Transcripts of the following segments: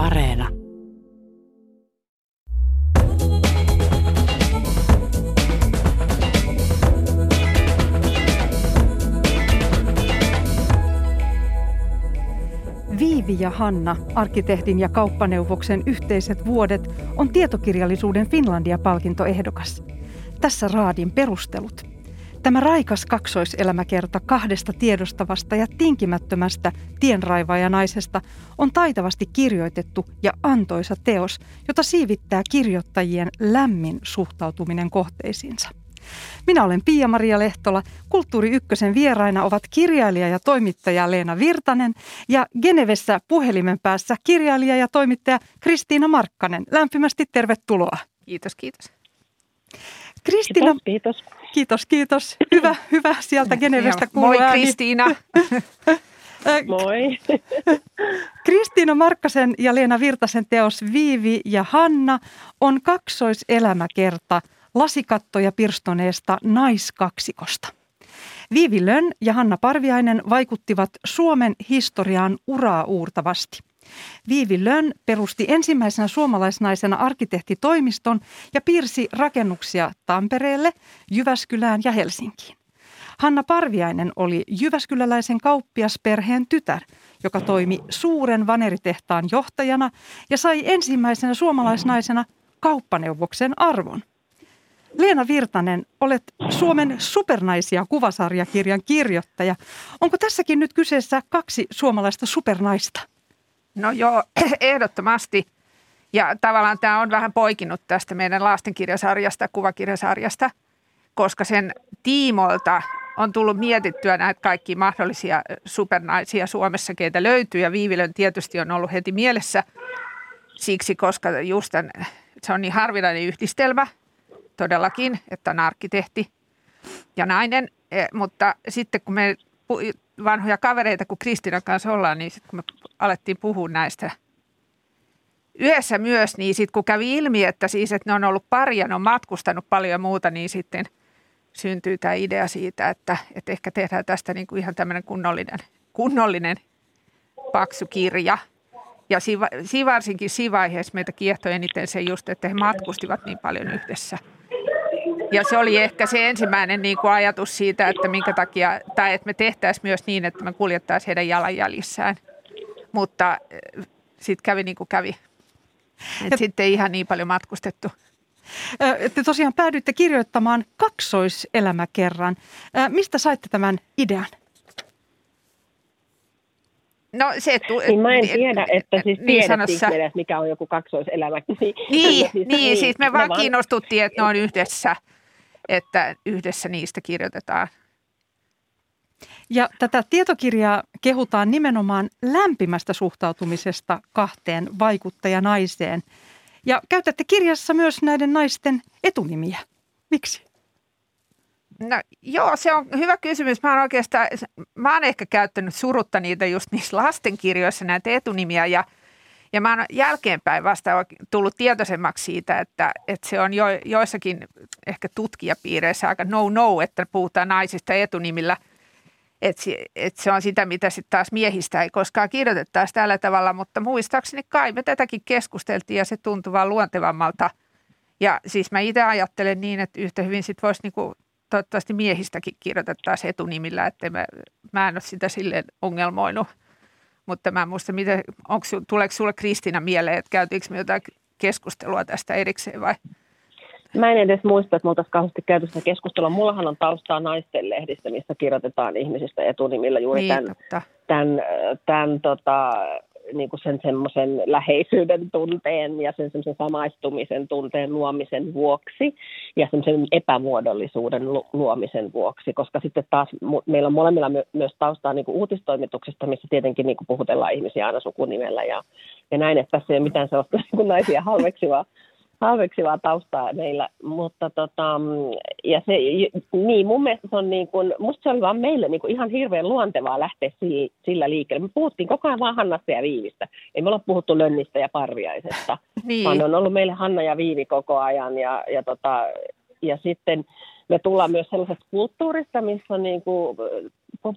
Areena. Viivi ja Hanna, arkkitehdin ja kauppaneuvoksen yhteiset vuodet, on tietokirjallisuuden Finlandia-palkintoehdokas. Tässä raadin perustelut. Tämä raikas kaksoiselämäkerta kahdesta tiedostavasta ja tinkimättömästä tienraivajanaisesta on taitavasti kirjoitettu ja antoisa teos, jota siivittää kirjoittajien lämmin suhtautuminen kohteisiinsa. Minä olen Pia-Maria Lehtola. Kulttuuri Ykkösen vieraina ovat kirjailija ja toimittaja Leena Virtanen ja Genevessä puhelimen päässä kirjailija ja toimittaja Kristiina Markkanen. Lämpimästi tervetuloa. Kiitos, kiitos. Kristiina, kiitos, kiitos. Kiitos, kiitos. Hyvä, hyvä sieltä Genevestä kuuluu Moi Kristiina. Moi. Kristiina Markkasen ja Leena Virtasen teos Viivi ja Hanna on kaksoiselämäkerta lasikattoja pirstoneesta naiskaksikosta. Viivi Lönn ja Hanna Parviainen vaikuttivat Suomen historiaan uraa uurtavasti. Viivi Lönn perusti ensimmäisenä suomalaisnaisena arkkitehtitoimiston ja piirsi rakennuksia Tampereelle, Jyväskylään ja Helsinkiin. Hanna Parviainen oli Jyväskyläläisen kauppiasperheen tytär, joka toimi suuren vaneritehtaan johtajana ja sai ensimmäisenä suomalaisnaisena kauppaneuvoksen arvon. Leena Virtanen, olet Suomen supernaisia kuvasarjakirjan kirjoittaja. Onko tässäkin nyt kyseessä kaksi suomalaista supernaista? No joo, ehdottomasti. Ja tavallaan tämä on vähän poikinut tästä meidän lastenkirjasarjasta, kuvakirjasarjasta, koska sen tiimolta on tullut mietittyä näitä kaikki mahdollisia supernaisia Suomessa, keitä löytyy. Ja Viivilön tietysti on ollut heti mielessä siksi, koska just tämän, se on niin harvinainen yhdistelmä todellakin, että on arkkitehti ja nainen. E, mutta sitten kun me vanhoja kavereita, kun Kristinan kanssa ollaan, niin sitten kun me alettiin puhua näistä yhdessä myös, niin sitten kun kävi ilmi, että siis, että ne on ollut pari ja ne on matkustanut paljon ja muuta, niin sitten syntyy tämä idea siitä, että, että ehkä tehdään tästä niin kuin ihan tämmöinen kunnollinen, kunnollinen paksu kirja. Ja siinä varsinkin siinä vaiheessa meitä kiehtoi eniten se just, että he matkustivat niin paljon yhdessä. Ja se oli ehkä se ensimmäinen niin kuin ajatus siitä, että minkä takia, tai että me tehtäisiin myös niin, että me kuljettaisiin heidän jalanjäljissään. Mutta äh, sitten kävi niin kuin kävi. Et sitten ei ihan niin paljon matkustettu. Te tosiaan päädyitte kirjoittamaan kaksoiselämäkerran. Mistä saitte tämän idean? No se, tu- niin mä en tiedä, että siis niin sanossa, mikä on joku kaksoiselämä. Niin, niin, siis, niin, siis me vaan kiinnostuttiin, että ne on yhdessä, että yhdessä niistä kirjoitetaan. Ja tätä tietokirjaa kehutaan nimenomaan lämpimästä suhtautumisesta kahteen vaikuttajanaiseen. Ja käytätte kirjassa myös näiden naisten etunimiä. Miksi? No joo, se on hyvä kysymys. Mä oon oikeastaan, mä oon ehkä käyttänyt surutta niitä just niissä lastenkirjoissa näitä etunimiä ja, ja mä oon jälkeenpäin vasta tullut tietoisemmaksi siitä, että, että se on jo, joissakin ehkä tutkijapiireissä aika no-no, että puhutaan naisista etunimillä. Että se, että se on sitä, mitä sitten taas miehistä ei koskaan kirjoitettaisi tällä tavalla, mutta muistaakseni kai me tätäkin keskusteltiin ja se tuntuu vaan luontevammalta. Ja siis mä itse ajattelen niin, että yhtä hyvin sitten voisi niinku toivottavasti miehistäkin kirjoitettaisiin etunimillä, että mä, mä en ole sitä silleen ongelmoinut. Mutta mä en muista, miten, onko, tuleeko sulle Kristiina mieleen, että käytiinkö me jotain keskustelua tästä erikseen vai? Mä en edes muista, että me oltaisiin kauheasti käyty sitä keskustelua. Mullahan on taustaa naisten lehdistä, missä kirjoitetaan ihmisistä etunimillä juuri niin, tämän, tämän, tämän, tämän tota, niin kuin sen semmoisen läheisyyden tunteen ja sen semmoisen samaistumisen tunteen luomisen vuoksi ja semmoisen epämuodollisuuden luomisen vuoksi, koska sitten taas meillä on molemmilla my- myös taustaa niin kuin uutistoimituksesta, missä tietenkin niin kuin puhutellaan ihmisiä aina sukunimellä ja, ja näin, että tässä ei ole mitään sellaista niin kuin naisia halveksivaa halveksivaa taustaa meillä, mutta tota, ja se, niin mun mielestä se on niin kuin, musta se oli vaan meille niin kuin ihan hirveän luontevaa lähteä sillä, sillä liikkeelle. Me puhuttiin koko ajan vaan Hannasta ja Viivistä. Ei me olla puhuttu Lönnistä ja Parviaisesta, niin. vaan on ollut meille Hanna ja Viivi koko ajan ja, ja, tota, ja sitten me tullaan myös sellaisesta kulttuurista, missä on niin kuin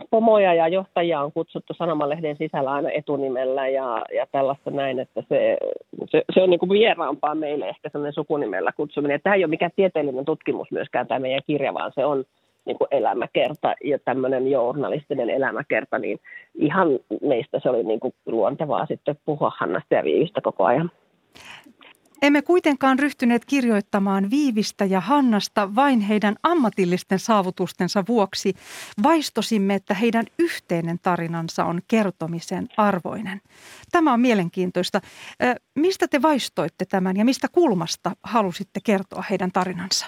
pomoja ja johtajia on kutsuttu Sanomalehden sisällä aina etunimellä ja, ja tällaista näin, että se, se, se on niin kuin vieraampaa meille ehkä sellainen sukunimellä kutsuminen. Tämä ei ole mikään tieteellinen tutkimus myöskään tämä meidän kirja, vaan se on niin kuin elämäkerta ja tämmöinen journalistinen elämäkerta, niin ihan meistä se oli niin kuin luontevaa sitten puhua Hannasta ja Viivistä koko ajan. Emme kuitenkaan ryhtyneet kirjoittamaan Viivistä ja Hannasta vain heidän ammatillisten saavutustensa vuoksi. Vaistosimme, että heidän yhteinen tarinansa on kertomisen arvoinen. Tämä on mielenkiintoista. Mistä te vaistoitte tämän ja mistä kulmasta halusitte kertoa heidän tarinansa?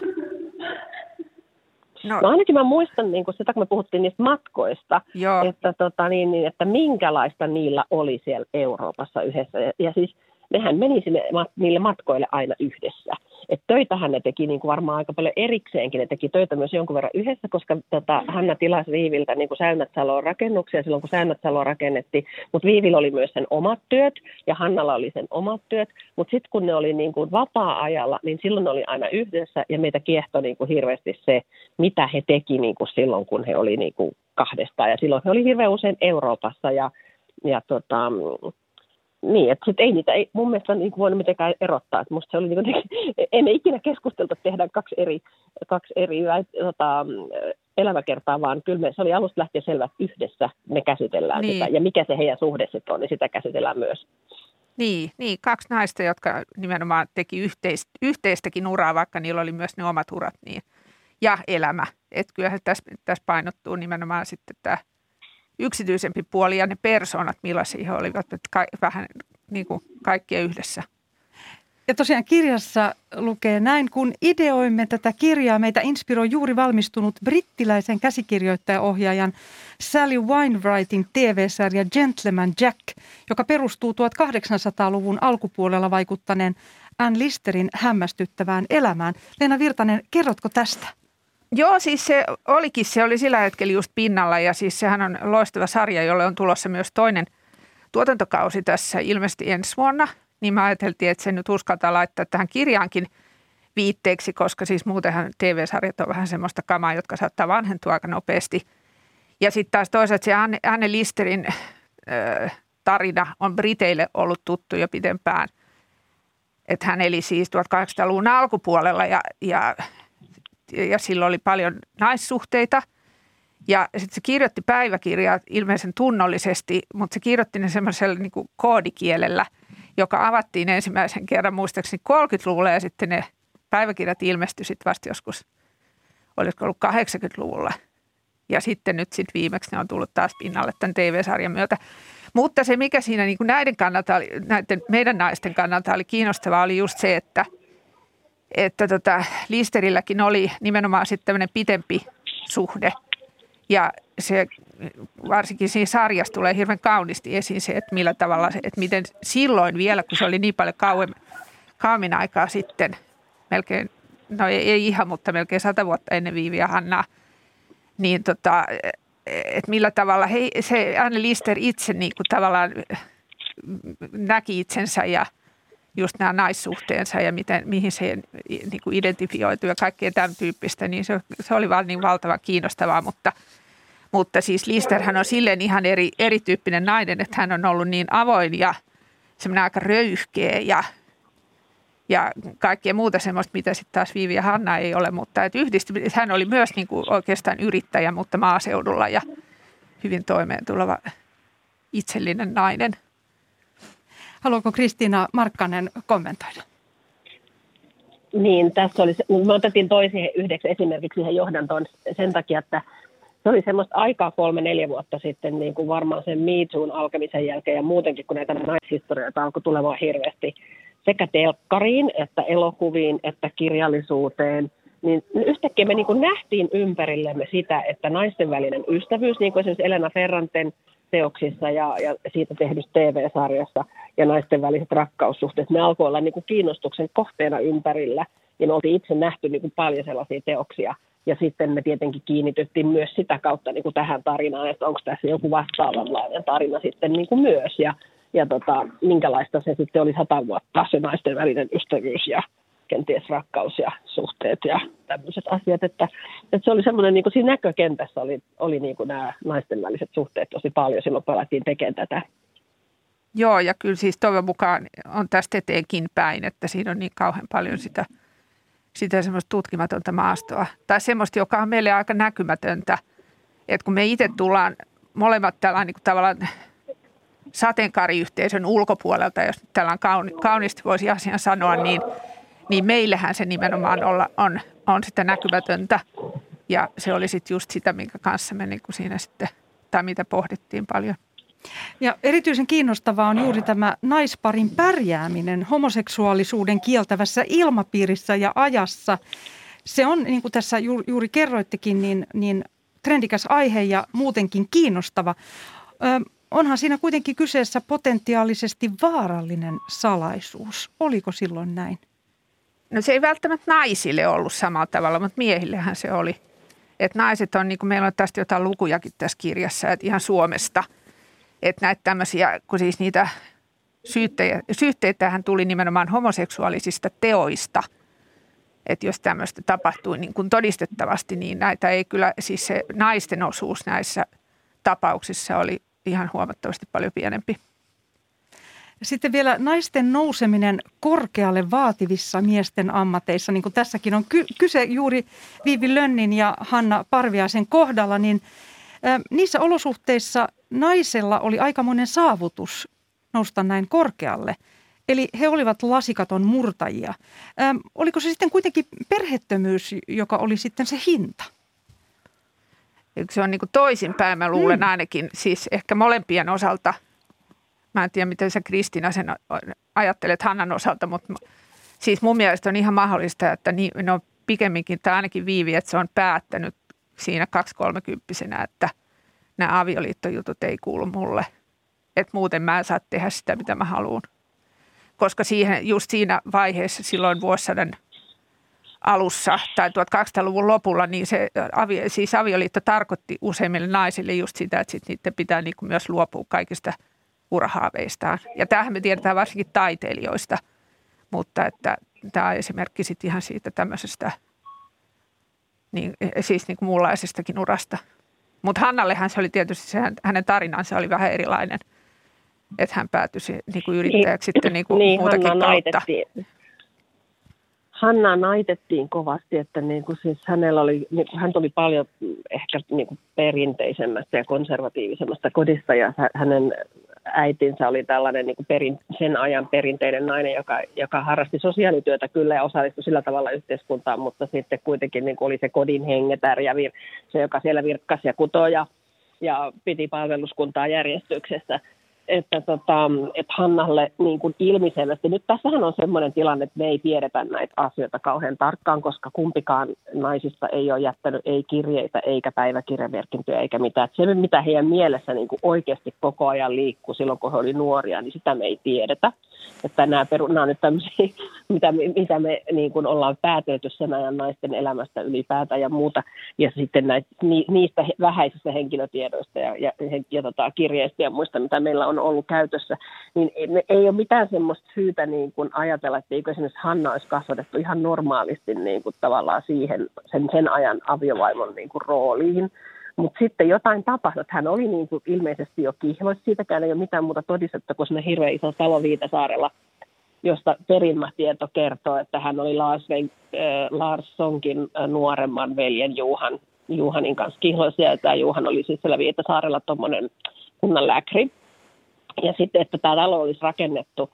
No. no ainakin mä muistan, niin kun sitä kun me puhuttiin niistä matkoista, Että, tota, niin, niin, että minkälaista niillä oli siellä Euroopassa yhdessä. Ja, ja siis nehän meni sinne, niille matkoille aina yhdessä. Et töitähän ne teki niin kuin varmaan aika paljon erikseenkin. Ne teki töitä myös jonkun verran yhdessä, koska tota, Hanna tilasi Viiviltä niin kuin Säynät-Salon rakennuksia silloin, kun Säynät-Salo rakennettiin. Mutta Viivillä oli myös sen omat työt ja Hannalla oli sen omat työt. Mutta sitten kun ne oli niin kuin vapaa-ajalla, niin silloin ne oli aina yhdessä ja meitä kiehtoi niin kuin hirveästi se, mitä he teki niin kuin silloin, kun he oli niin kuin kahdestaan. Ja silloin he oli hirveän usein Euroopassa ja, ja tota, niin, että sit ei niitä ei mun mielestä niin kuin voinut mitenkään erottaa. Että musta se oli niin kuin, emme ikinä keskusteltu, että tehdään kaksi eri, kaksi eri tota, elämäkertaa, vaan kyllä me, se oli alusta lähtien selvä, että yhdessä me käsitellään niin. sitä. Ja mikä se heidän suhde sitten on, niin sitä käsitellään myös. Niin, niin, kaksi naista, jotka nimenomaan teki yhteistä, yhteistäkin uraa, vaikka niillä oli myös ne omat urat. Niin. Ja elämä. Että kyllähän tässä, tässä painottuu nimenomaan sitten tämä – yksityisempi puoli ja ne persoonat, millaisia he olivat, että ka- vähän niin kuin kaikkia yhdessä. Ja tosiaan kirjassa lukee näin, kun ideoimme tätä kirjaa, meitä inspiroi juuri valmistunut brittiläisen käsikirjoittajaohjaajan Sally Wainwrightin TV-sarja Gentleman Jack, joka perustuu 1800-luvun alkupuolella vaikuttaneen Ann Listerin hämmästyttävään elämään. Leena Virtanen, kerrotko tästä? Joo, siis se olikin, se oli sillä hetkellä just pinnalla ja siis sehän on loistava sarja, jolle on tulossa myös toinen tuotantokausi tässä ilmeisesti ensi vuonna. Niin mä ajateltiin, että se nyt uskaltaa laittaa tähän kirjaankin viitteeksi, koska siis muutenhan TV-sarjat on vähän semmoista kamaa, jotka saattaa vanhentua aika nopeasti. Ja sitten taas toisaalta se Anne, Anne Listerin ö, tarina on Briteille ollut tuttu jo pidempään. Että hän eli siis 1800-luvun alkupuolella ja, ja ja silloin oli paljon naissuhteita. Ja sitten se kirjoitti päiväkirjaa ilmeisen tunnollisesti, mutta se kirjoitti ne semmoisella niin koodikielellä, joka avattiin ensimmäisen kerran muistaakseni 30-luvulla ja sitten ne päiväkirjat ilmestyi sitten vasta joskus, olisiko ollut 80-luvulla. Ja sitten nyt sitten viimeksi ne on tullut taas pinnalle tämän TV-sarjan myötä. Mutta se, mikä siinä niin kuin näiden kannalta oli, näiden meidän naisten kannalta oli kiinnostavaa, oli just se, että – että tota, Listerilläkin oli nimenomaan sitten tämmöinen pitempi suhde. Ja se varsinkin siinä sarjassa tulee hirveän kauniisti esiin se, että millä tavalla, että miten silloin vielä, kun se oli niin paljon kauemmin, kauemmin aikaa sitten, melkein, no ei, ei ihan, mutta melkein sata vuotta ennen Viivi ja Hannaa, niin tota, että millä tavalla he, se Anne Lister itse niin kuin tavallaan näki itsensä ja – just nämä naissuhteensa ja miten, mihin se niin kuin identifioituu ja kaikkea tämän tyyppistä, niin se, se oli vaan niin valtavan kiinnostavaa, mutta, mutta siis Listerhän on silleen ihan eri, erityyppinen nainen, että hän on ollut niin avoin ja semmoinen aika röyhkeä ja, ja kaikkea muuta semmoista, mitä sitten taas Viivi ja Hanna ei ole, mutta että yhdisti, hän oli myös niin kuin oikeastaan yrittäjä, mutta maaseudulla ja hyvin toimeen tuleva itsellinen nainen – Haluaako Kristiina Markkanen kommentoida? Niin, tässä oli, me otettiin toisi yhdeksi esimerkiksi siihen johdantoon sen takia, että se oli semmoista aikaa kolme-neljä vuotta sitten, niin kuin varmaan sen Me Toon alkamisen jälkeen ja muutenkin, kun näitä naishistorioita alkoi tulemaan hirveästi sekä telkkariin, että elokuviin, että kirjallisuuteen, niin yhtäkkiä me niin kuin nähtiin ympärillemme sitä, että naisten välinen ystävyys, niin kuin esimerkiksi Elena Ferranten – teoksissa ja, ja siitä tehdyssä TV-sarjassa ja naisten väliset rakkaussuhteet, ne alkoi olla niin kuin kiinnostuksen kohteena ympärillä. Ja me oltiin itse nähty niin kuin paljon sellaisia teoksia. Ja sitten me tietenkin kiinnityttiin myös sitä kautta niin kuin tähän tarinaan, että onko tässä joku vastaavanlainen tarina sitten niin kuin myös. Ja, ja tota, minkälaista se sitten oli sata vuotta, se naisten välinen ystävyys ja, kenties rakkaus ja suhteet ja tämmöiset asiat. Että, että se oli semmoinen, niin kuin siinä näkökentässä oli, oli niin kuin nämä naisten väliset suhteet tosi paljon silloin, kun alettiin tekemään tätä. Joo, ja kyllä siis toivon mukaan on tästä eteenkin päin, että siinä on niin kauhean paljon sitä, sitä semmoista tutkimatonta maastoa. Tai semmoista, joka on meille aika näkymätöntä, että kun me itse tullaan molemmat tällainen niin kuin tavallaan sateenkaariyhteisön ulkopuolelta, jos tällainen kauni, kauniisti voisi asian sanoa, niin, niin meillähän se nimenomaan olla, on, on sitä näkymätöntä. Ja se oli sitten just sitä, minkä kanssa me niin kuin siinä sitten, tai mitä pohdittiin paljon. Ja erityisen kiinnostavaa on juuri tämä naisparin pärjääminen homoseksuaalisuuden kieltävässä ilmapiirissä ja ajassa. Se on, niin kuin tässä juuri kerroittekin, niin, niin trendikäs aihe ja muutenkin kiinnostava. Ö, onhan siinä kuitenkin kyseessä potentiaalisesti vaarallinen salaisuus. Oliko silloin näin? No se ei välttämättä naisille ollut samalla tavalla, mutta miehillehän se oli. Et naiset on, niin kuin meillä on tästä jotain lukujakin tässä kirjassa, että ihan Suomesta – että näitä tämmöisiä, kun siis niitä syyttejä, tuli nimenomaan homoseksuaalisista teoista, että jos tämmöistä tapahtui niin kuin todistettavasti, niin näitä ei kyllä, siis se naisten osuus näissä tapauksissa oli ihan huomattavasti paljon pienempi. Sitten vielä naisten nouseminen korkealle vaativissa miesten ammateissa, niin kuin tässäkin on kyse juuri Viivi Lönnin ja Hanna Parviaisen kohdalla, niin niissä olosuhteissa naisella oli aikamoinen saavutus nousta näin korkealle. Eli he olivat lasikaton murtajia. Ähm, oliko se sitten kuitenkin perhettömyys, joka oli sitten se hinta? Se on niin toisinpäin, mä luulen mm. ainakin, siis ehkä molempien osalta. Mä en tiedä, miten sä Kristina sen ajattelet Hannan osalta, mutta siis mun mielestä on ihan mahdollista, että niin, no pikemminkin, tai ainakin Viivi, että se on päättänyt siinä 230 että – nämä avioliittojutut ei kuulu mulle. Että muuten mä en saa tehdä sitä, mitä mä haluan. Koska siihen, just siinä vaiheessa silloin vuosisadan alussa tai 1200-luvun lopulla, niin se avi, siis avioliitto tarkoitti useimmille naisille just sitä, että sit niiden pitää niin myös luopua kaikista urahaaveistaan. Ja tämähän me tiedetään varsinkin taiteilijoista, mutta että tämä on esimerkki sitten ihan siitä tämmöisestä, niin, siis niin kuin muunlaisestakin urasta – mutta Hannallehan se oli tietysti, se, hänen tarinansa oli vähän erilainen, että hän päätyi niin kuin yrittäjäksi sitten niin kuin niin, muutakin Hanna kautta. Naitettiin. Hanna naitettiin kovasti, että niin kuin siis hänellä oli, niin kuin hän tuli paljon ehkä niin kuin perinteisemmästä ja konservatiivisemmasta kodista ja hänen äitinsä oli tällainen niin kuin perin, sen ajan perinteinen nainen, joka, joka harrasti sosiaalityötä kyllä ja osallistui sillä tavalla yhteiskuntaan, mutta sitten kuitenkin niin kuin oli se kodin hengetär ja vir, se, joka siellä virkkasi ja kutoi ja, ja piti palveluskuntaa järjestyksessä että, tota, että Hannalle niin kuin ilmiselvästi, nyt tässähän on sellainen tilanne, että me ei tiedetä näitä asioita kauhean tarkkaan, koska kumpikaan naisista ei ole jättänyt ei kirjeitä eikä päiväkirjamerkintöjä eikä mitään. Että se, mitä heidän mielessä niin kuin oikeasti koko ajan liikkuu silloin, kun he oli nuoria, niin sitä me ei tiedetä. Että nämä, peru, nämä on nyt tämmöisiä, mitä me, mitä me niin kuin ollaan päätelty sen ajan naisten elämästä ylipäätään ja muuta. Ja sitten näitä, niistä vähäisistä henkilötiedoista ja, ja, ja, ja tota, kirjeistä ja muista, mitä meillä on ollut käytössä, niin ei, ole mitään semmoista syytä niin kuin ajatella, että eikö esimerkiksi Hanna olisi kasvatettu ihan normaalisti niin kuin tavallaan siihen, sen, sen ajan aviovaimon niin kuin rooliin. Mutta sitten jotain tapahtui, että hän oli niin kuin ilmeisesti jo kihloissa, siitäkään ei ole mitään muuta todistetta kuin sinne hirveän iso talo Viitasaarella, josta perimmätieto kertoo, että hän oli Lars, äh, Larssonkin äh, nuoremman veljen Juhan, Juhanin kanssa kihloissa, ja tämä Juhan oli siis siellä Viitasaarella tuommoinen kunnanlääkäri. Ja sitten, että tämä talo olisi rakennettu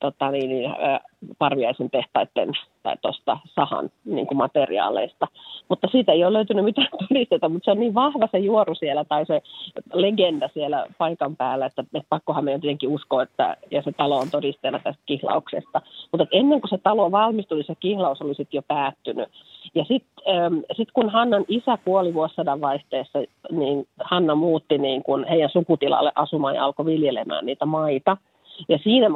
tota niin, niin Parviaisen tehtaiden tai tuosta sahan niin kuin materiaaleista. Mutta siitä ei ole löytynyt mitään todisteta, mutta se on niin vahva se juoru siellä tai se legenda siellä paikan päällä, että, että pakkohan meidän tietenkin uskoa, että ja se talo on todisteena tästä kihlauksesta. Mutta ennen kuin se talo valmistui, niin se kihlaus oli sitten jo päättynyt. Ja sitten ähm, sit kun Hannan isä kuoli vuosisadan vaihteessa, niin Hanna muutti niin kun heidän sukutilalle asumaan ja alkoi viljelemään niitä maita – Ja siinä,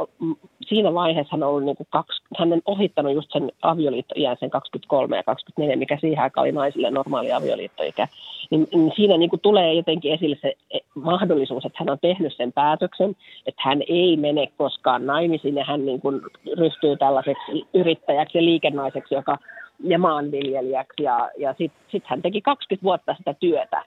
siinä vaiheessa hän on ollut niin kuin kaksi, hän on ohittanut just sen avioliittoiän, sen 23 ja 24, mikä siihen aikaan oli naisille normaali avioliittoikä. Niin, niin siinä niin kuin tulee jotenkin esille se e, mahdollisuus, että hän on tehnyt sen päätöksen, että hän ei mene koskaan naimisiin ja hän niin kuin ryhtyy tällaiseksi yrittäjäksi ja liikennaiseksi, joka ja maanviljelijäksi. Ja, ja sitten sit hän teki 20 vuotta sitä työtä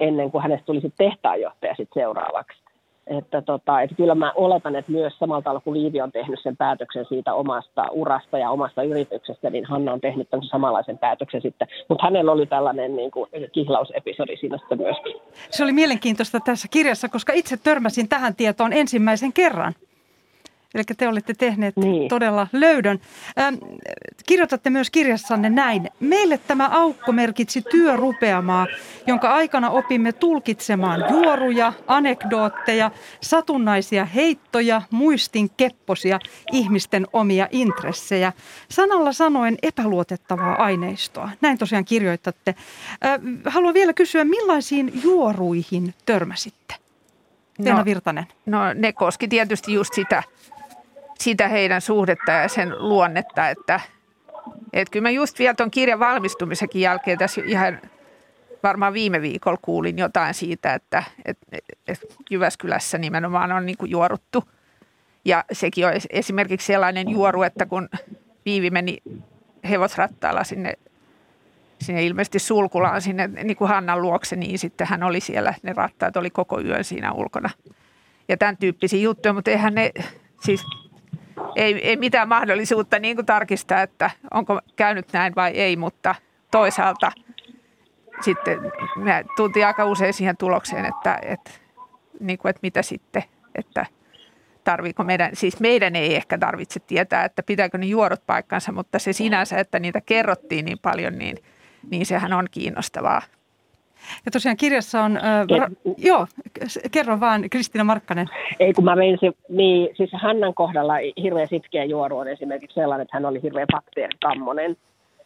ennen kuin hänestä tuli sitten tehtaanjohtaja sit seuraavaksi. Että, tota, että kyllä mä oletan, että myös samalla tavalla kuin Liivi on tehnyt sen päätöksen siitä omasta urasta ja omasta yrityksestä, niin Hanna on tehnyt tämän samanlaisen päätöksen sitten. Mutta hänellä oli tällainen niin kuin, kihlausepisodi siinä sitten myöskin. Se oli mielenkiintoista tässä kirjassa, koska itse törmäsin tähän tietoon ensimmäisen kerran. Eli te olette tehneet niin. todella löydön. Ähm, kirjoitatte myös kirjassanne näin. Meille tämä aukko merkitsi työrupeamaa, jonka aikana opimme tulkitsemaan juoruja, anekdootteja, satunnaisia heittoja, muistin kepposia, ihmisten omia intressejä. Sanalla sanoen epäluotettavaa aineistoa. Näin tosiaan kirjoitatte. Äh, haluan vielä kysyä, millaisiin juoruihin törmäsitte? Teena no, Virtanen. No ne koski tietysti just sitä sitä heidän suhdetta ja sen luonnetta, että, että kyllä mä just vielä tuon kirjan valmistumisenkin jälkeen tässä ihan varmaan viime viikolla kuulin jotain siitä, että, että, että Jyväskylässä nimenomaan on niin juoruttu. Ja sekin on esimerkiksi sellainen juoru, että kun Viivi meni hevosrattaalla sinne, sinne ilmeisesti Sulkulaan sinne niin kuin Hannan luokse, niin sitten hän oli siellä, ne rattaat oli koko yön siinä ulkona. Ja tämän tyyppisiä juttuja, mutta eihän ne, siis ei, ei mitään mahdollisuutta niin kuin tarkistaa, että onko käynyt näin vai ei, mutta toisaalta sitten me tultiin aika usein siihen tulokseen, että, että, niin kuin, että mitä sitten, että tarviiko meidän, siis meidän ei ehkä tarvitse tietää, että pitääkö ne juorot paikkansa, mutta se sinänsä, että niitä kerrottiin niin paljon, niin, niin sehän on kiinnostavaa. Ja tosiaan kirjassa on, äh, ra- joo, kerro vaan Kristina Markkanen. Ei kun mä menin se, niin, siis Hannan kohdalla hirveän sitkeä juoru on esimerkiksi sellainen, että hän oli hirveän bakteerikammonen.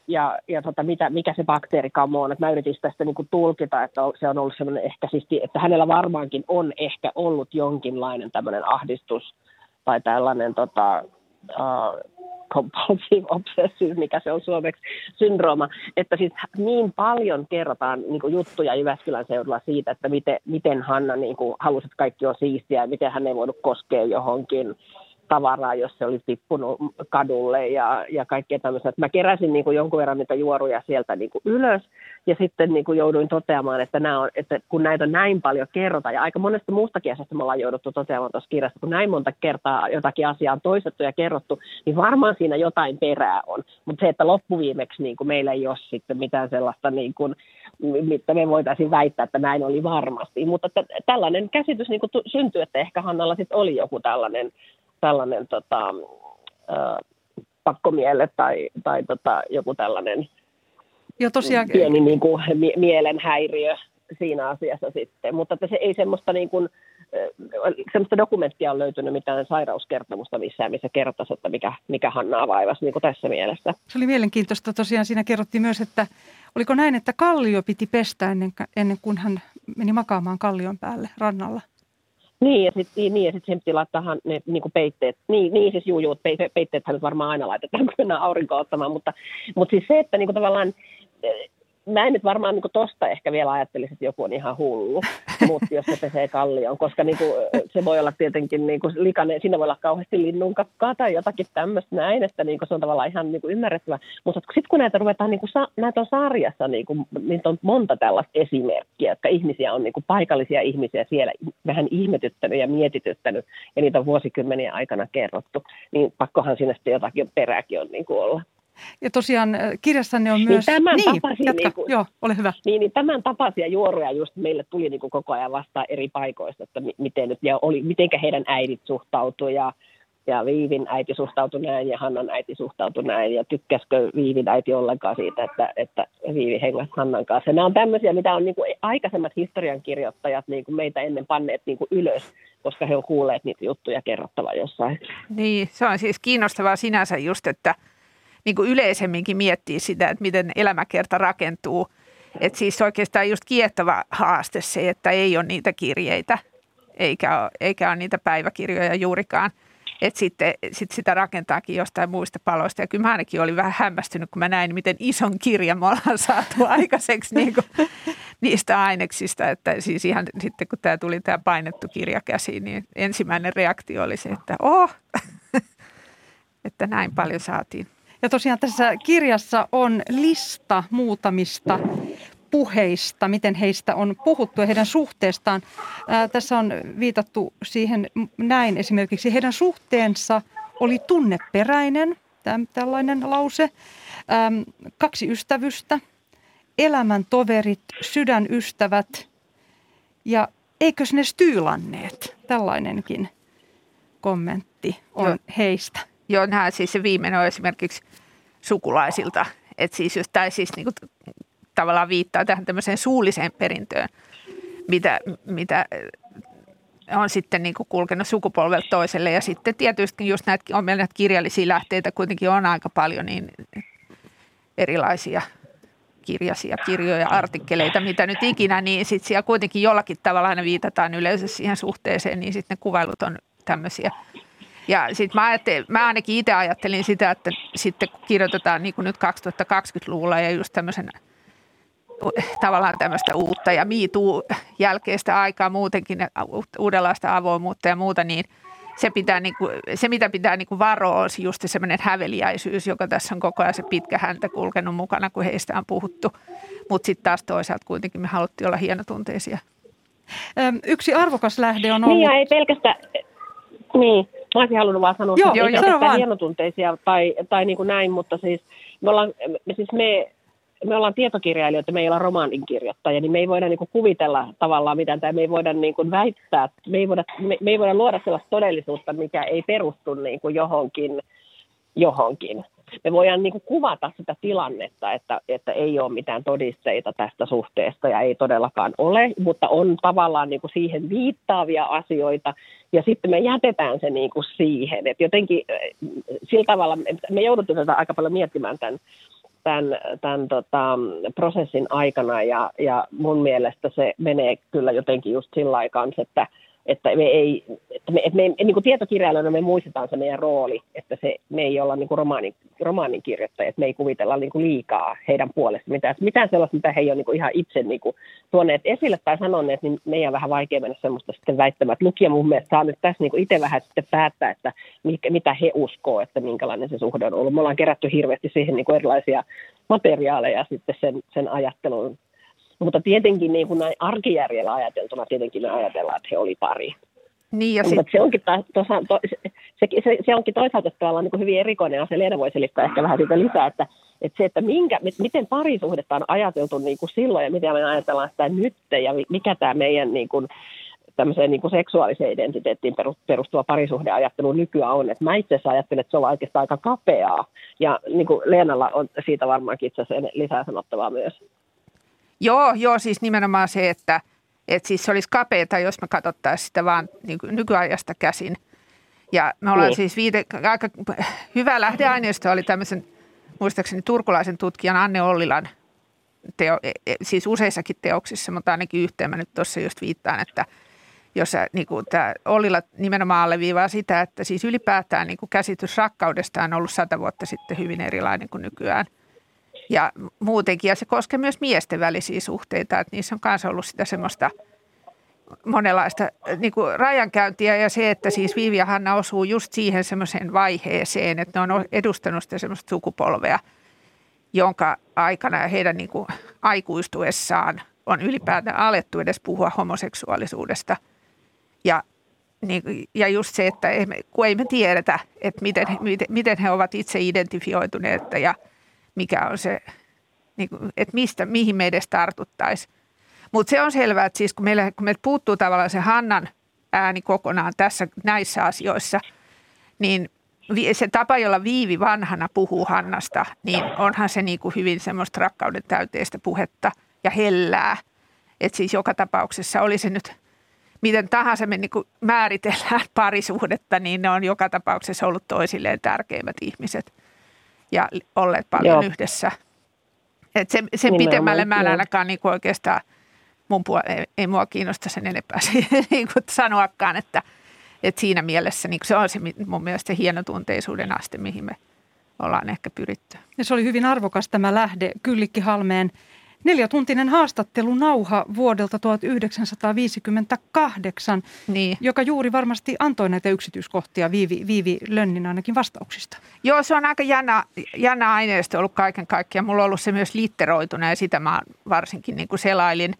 Ja, ja tota, mitä, mikä se bakteerikammo on, että mä yritin tästä niin kuin tulkita, että se on ollut semmoinen ehkä siis, että hänellä varmaankin on ehkä ollut jonkinlainen tämmöinen ahdistus tai tällainen tota, uh, compulsive obsessive, mikä se on suomeksi, syndrooma, että siis niin paljon kerrotaan niin kuin juttuja Jyväskylän seudulla siitä, että miten, miten Hanna niin kuin, halusi, että kaikki on siistiä ja miten hän ei voinut koskea johonkin tavaraa, jos se oli tippunut kadulle ja, ja kaikkea tämmöistä. Mä keräsin niin kuin jonkun verran niitä juoruja sieltä niin kuin ylös ja sitten niin kuin jouduin toteamaan, että, nämä on, että kun näitä näin paljon kerrota ja aika monesta muustakin asiasta me ollaan jouduttu toteamaan tuossa kirjassa, kun näin monta kertaa jotakin asiaa on toistettu ja kerrottu, niin varmaan siinä jotain perää on. Mutta se, että loppuviimeksi niin kuin meillä ei ole sitten mitään sellaista, niin kuin, mitä me voitaisiin väittää, että näin oli varmasti. Mutta että tällainen käsitys niin kuin syntyi, että ehkä Hannalla sitten oli joku tällainen tällainen tota, äh, pakkomielle tai, tai tota, joku tällainen jo tosiaan... pieni niin kuin, mie- mielenhäiriö siinä asiassa sitten. Mutta että se ei semmoista, niin kuin, semmoista dokumenttia on löytynyt mitään sairauskertomusta missään, missä kertoisi, että mikä, mikä Hannaa vaivasi niin kuin tässä mielessä. Se oli mielenkiintoista. Tosiaan siinä kerrottiin myös, että oliko näin, että kallio piti pestä ennen, ennen kuin hän meni makaamaan kallion päälle rannalla? Niin, ja sitten niin, ja sit sen piti laittaa ne niin kuin peitteet. Niin, niin siis juu, juu, peitteethän nyt varmaan aina laitetaan, kun mennään aurinkoa ottamaan, mutta, mutta siis se, että niin kuin tavallaan mä en nyt varmaan niin tosta ehkä vielä ajattelisi, että joku on ihan hullu, mutta jos se pesee kallion, koska niin kuin, se voi olla tietenkin niin kuin likainen, siinä voi olla kauheasti linnunkakkaa tai jotakin tämmöistä näin, että niin kuin se on tavallaan ihan niin kuin ymmärrettävä. Mutta sitten kun näitä ruvetaan, niin kuin, näitä on sarjassa, niin kuin, niitä on monta tällaista esimerkkiä, jotka ihmisiä on niin kuin paikallisia ihmisiä siellä vähän ihmetyttänyt ja mietityttänyt, ja niitä on vuosikymmeniä aikana kerrottu, niin pakkohan sinne sitten jotakin perääkin on niin kuin olla. Ja tosiaan äh, kirjassanne on niin myös... Niin tämän niin, tapaisia, jatka. Niin kuin, Joo, ole hyvä. Niin, niin tämän tapaisia juoruja just meille tuli niin kuin koko ajan vastaan eri paikoista, että miten nyt, ja oli, mitenkä heidän äidit suhtautui ja, ja Viivin äiti suhtautui näin ja Hannan äiti suhtautui näin ja tykkäskö Viivin äiti ollenkaan siitä, että, että Viivi hengäsi Hannan kanssa. nämä on tämmöisiä, mitä on niin kuin aikaisemmat historiankirjoittajat niin kuin meitä ennen panneet niin kuin ylös, koska he on kuulleet niitä juttuja kerrottava jossain. Niin, se on siis kiinnostavaa sinänsä just, että – niin kuin yleisemminkin miettiä sitä, että miten elämäkerta rakentuu. Että siis oikeastaan just kiehtova haaste se, että ei ole niitä kirjeitä. eikä ole, eikä ole niitä päiväkirjoja juurikaan. Että sitten sit sitä rakentaakin jostain muista paloista. Ja kyllä mä ainakin olin vähän hämmästynyt, kun mä näin, miten ison kirjan me ollaan saatu aikaiseksi niin kuin, niistä aineksista. Että siis ihan sitten, kun tämä tuli tämä painettu kirja käsiin, niin ensimmäinen reaktio oli se, että oh, että näin paljon saatiin. Ja tosiaan tässä kirjassa on lista muutamista puheista, miten heistä on puhuttu ja heidän suhteestaan. Ää, tässä on viitattu siihen näin esimerkiksi. Heidän suhteensa oli tunneperäinen, täm, tällainen lause. Äm, kaksi ystävystä, elämän toverit, sydänystävät ja eikös ne styylanneet? Tällainenkin kommentti on Joo. heistä. Joo, nämä siis se viimeinen on esimerkiksi sukulaisilta. Että siis just, tai siis niin kuin, tavallaan viittaa tähän tämmöiseen suulliseen perintöön, mitä, mitä on sitten niin kuin kulkenut sukupolvelta toiselle. Ja sitten tietysti just näitä, on meillä näitä kirjallisia lähteitä kuitenkin on aika paljon niin erilaisia kirjaisia kirjoja, artikkeleita, mitä nyt ikinä, niin sitten siellä kuitenkin jollakin tavalla aina viitataan yleensä siihen suhteeseen, niin sitten ne kuvailut on tämmöisiä – ja sitten mä, mä ainakin itse ajattelin sitä, että sitten kun kirjoitetaan niin kuin nyt 2020-luvulla ja just tämmöisen tavallaan tämmöistä uutta ja miituu jälkeistä aikaa muutenkin, uudenlaista avoimuutta ja muuta, niin se, pitää niin kuin, se mitä pitää niin kuin varoa on just semmoinen häveliäisyys, joka tässä on koko ajan se pitkä häntä kulkenut mukana, kun heistä on puhuttu. Mutta sitten taas toisaalta kuitenkin me haluttiin olla hienotunteisia. Yksi arvokas lähde on ollut... Niin ja ei pelkästään, niin, Mä olisin halunnut vaan sanoa, joo, että joo, joo, hienotunteisia tai, tai niin kuin näin, mutta siis me ollaan, me, siis me, me ollaan tietokirjailijoita, me ei olla romaaninkirjoittajia, niin me ei voida niin kuin kuvitella tavallaan mitään, tai me ei voida niin kuin väittää, me ei voida, me, me ei voida luoda sellaista todellisuutta, mikä ei perustu niin kuin johonkin, johonkin me voidaan niin kuin kuvata sitä tilannetta, että, että ei ole mitään todisteita tästä suhteesta ja ei todellakaan ole, mutta on tavallaan niin kuin siihen viittaavia asioita ja sitten me jätetään se niin kuin siihen. että jotenkin eh, sillä tavalla me jouduttiin tätä aika paljon miettimään tämän, tämän, tämän tota, prosessin aikana ja, ja mun mielestä se menee kyllä jotenkin just sillä aikaan, että että me ei, että me, että me, niin kuin tietokirjailijoina me muistetaan se meidän rooli, että se, me ei olla niin kuin romaanin, romaanin kirjoittajia, että me ei kuvitella niin kuin liikaa heidän puolesta mitään, mitään sellaista, mitä he ei ole niin kuin ihan itse niin kuin tuoneet esille tai sanoneet, niin meidän on vähän vaikea mennä semmoista sitten väittämään. Että lukija mun mielestä saa nyt tässä niin kuin itse vähän sitten päättää, että mikä, mitä he uskoo, että minkälainen se suhde on ollut. Me ollaan kerätty hirveästi siihen niin kuin erilaisia materiaaleja sitten sen, sen ajattelun mutta tietenkin niin kuin näin arkijärjellä ajateltuna, tietenkin me ajatellaan, että he oli pari. Niin ja Mutta sit... se, onkin ta, tosa, to, se, se, se, onkin toisaalta tavallaan niin kuin hyvin erikoinen asia. Leena voi selittää ehkä vähän siitä lisää, että, että se, että minkä, miten parisuhdetta on ajateltu niin kuin silloin ja miten me ajatellaan sitä nyt ja mikä tämä meidän niin kuin, tämmöiseen niin kuin seksuaaliseen identiteettiin perustuva parisuhdeajattelu nykyään on. Että mä itse asiassa ajattelen, että se on oikeastaan aika kapeaa. Ja niin kuin Leenalla on siitä varmaankin itse asiassa lisää sanottavaa myös. Joo, joo, siis nimenomaan se, että, että siis se olisi kapeata, jos me katsottaisiin sitä vaan niin kuin nykyajasta käsin. Ja me ollaan niin. siis viite, aika hyvä lähdeaineisto oli tämmöisen, muistaakseni turkulaisen tutkijan Anne Ollilan teo, e, e, siis useissakin teoksissa, mutta ainakin yhteen mä nyt tuossa just viittaan, että jos niin kuin tämä Ollila nimenomaan alleviivaa sitä, että siis ylipäätään niin kuin käsitys rakkaudesta on ollut sata vuotta sitten hyvin erilainen kuin nykyään – ja muutenkin. Ja se koskee myös miesten välisiä suhteita, että niissä on myös ollut sitä semmoista monenlaista niin kuin rajankäyntiä ja se, että siis Viivi ja Hanna osuu just siihen semmoiseen vaiheeseen, että ne on edustanut sitä semmoista sukupolvea, jonka aikana heidän niin kuin aikuistuessaan on ylipäätään alettu edes puhua homoseksuaalisuudesta. Ja, niin, ja just se, että ei kun ei me tiedetä, että miten, miten, miten he ovat itse identifioituneet ja – mikä on se, niin kuin, että mistä, mihin me edes tartuttaisiin. Mutta se on selvää, että siis kun meillä, kun meiltä puuttuu tavallaan se Hannan ääni kokonaan tässä näissä asioissa, niin se tapa, jolla Viivi vanhana puhuu Hannasta, niin onhan se niin kuin hyvin semmoista rakkauden täyteistä puhetta ja hellää. Että siis joka tapauksessa oli se nyt miten tahansa me niin määritellään parisuhdetta, niin ne on joka tapauksessa ollut toisilleen tärkeimmät ihmiset ja olleet paljon Joo. yhdessä. Et sen, sen pitemmälle mä en ainakaan niin oikeastaan mun puolella ei, ei mua kiinnosta sen enempää niin kuin sanoakaan, että, että siinä mielessä niin se on se mun mielestä se hienotunteisuuden aste, mihin me ollaan ehkä pyritty. Ja se oli hyvin arvokas tämä lähde Kyllikki Halmeen neljätuntinen haastattelu nauha vuodelta 1958, niin. joka juuri varmasti antoi näitä yksityiskohtia Viivi, Viivi Lönnin ainakin vastauksista. Joo, se on aika jännä, jännä aineisto ollut kaiken kaikkiaan. Mulla on ollut se myös litteroituna ja sitä mä varsinkin niin kuin selailin.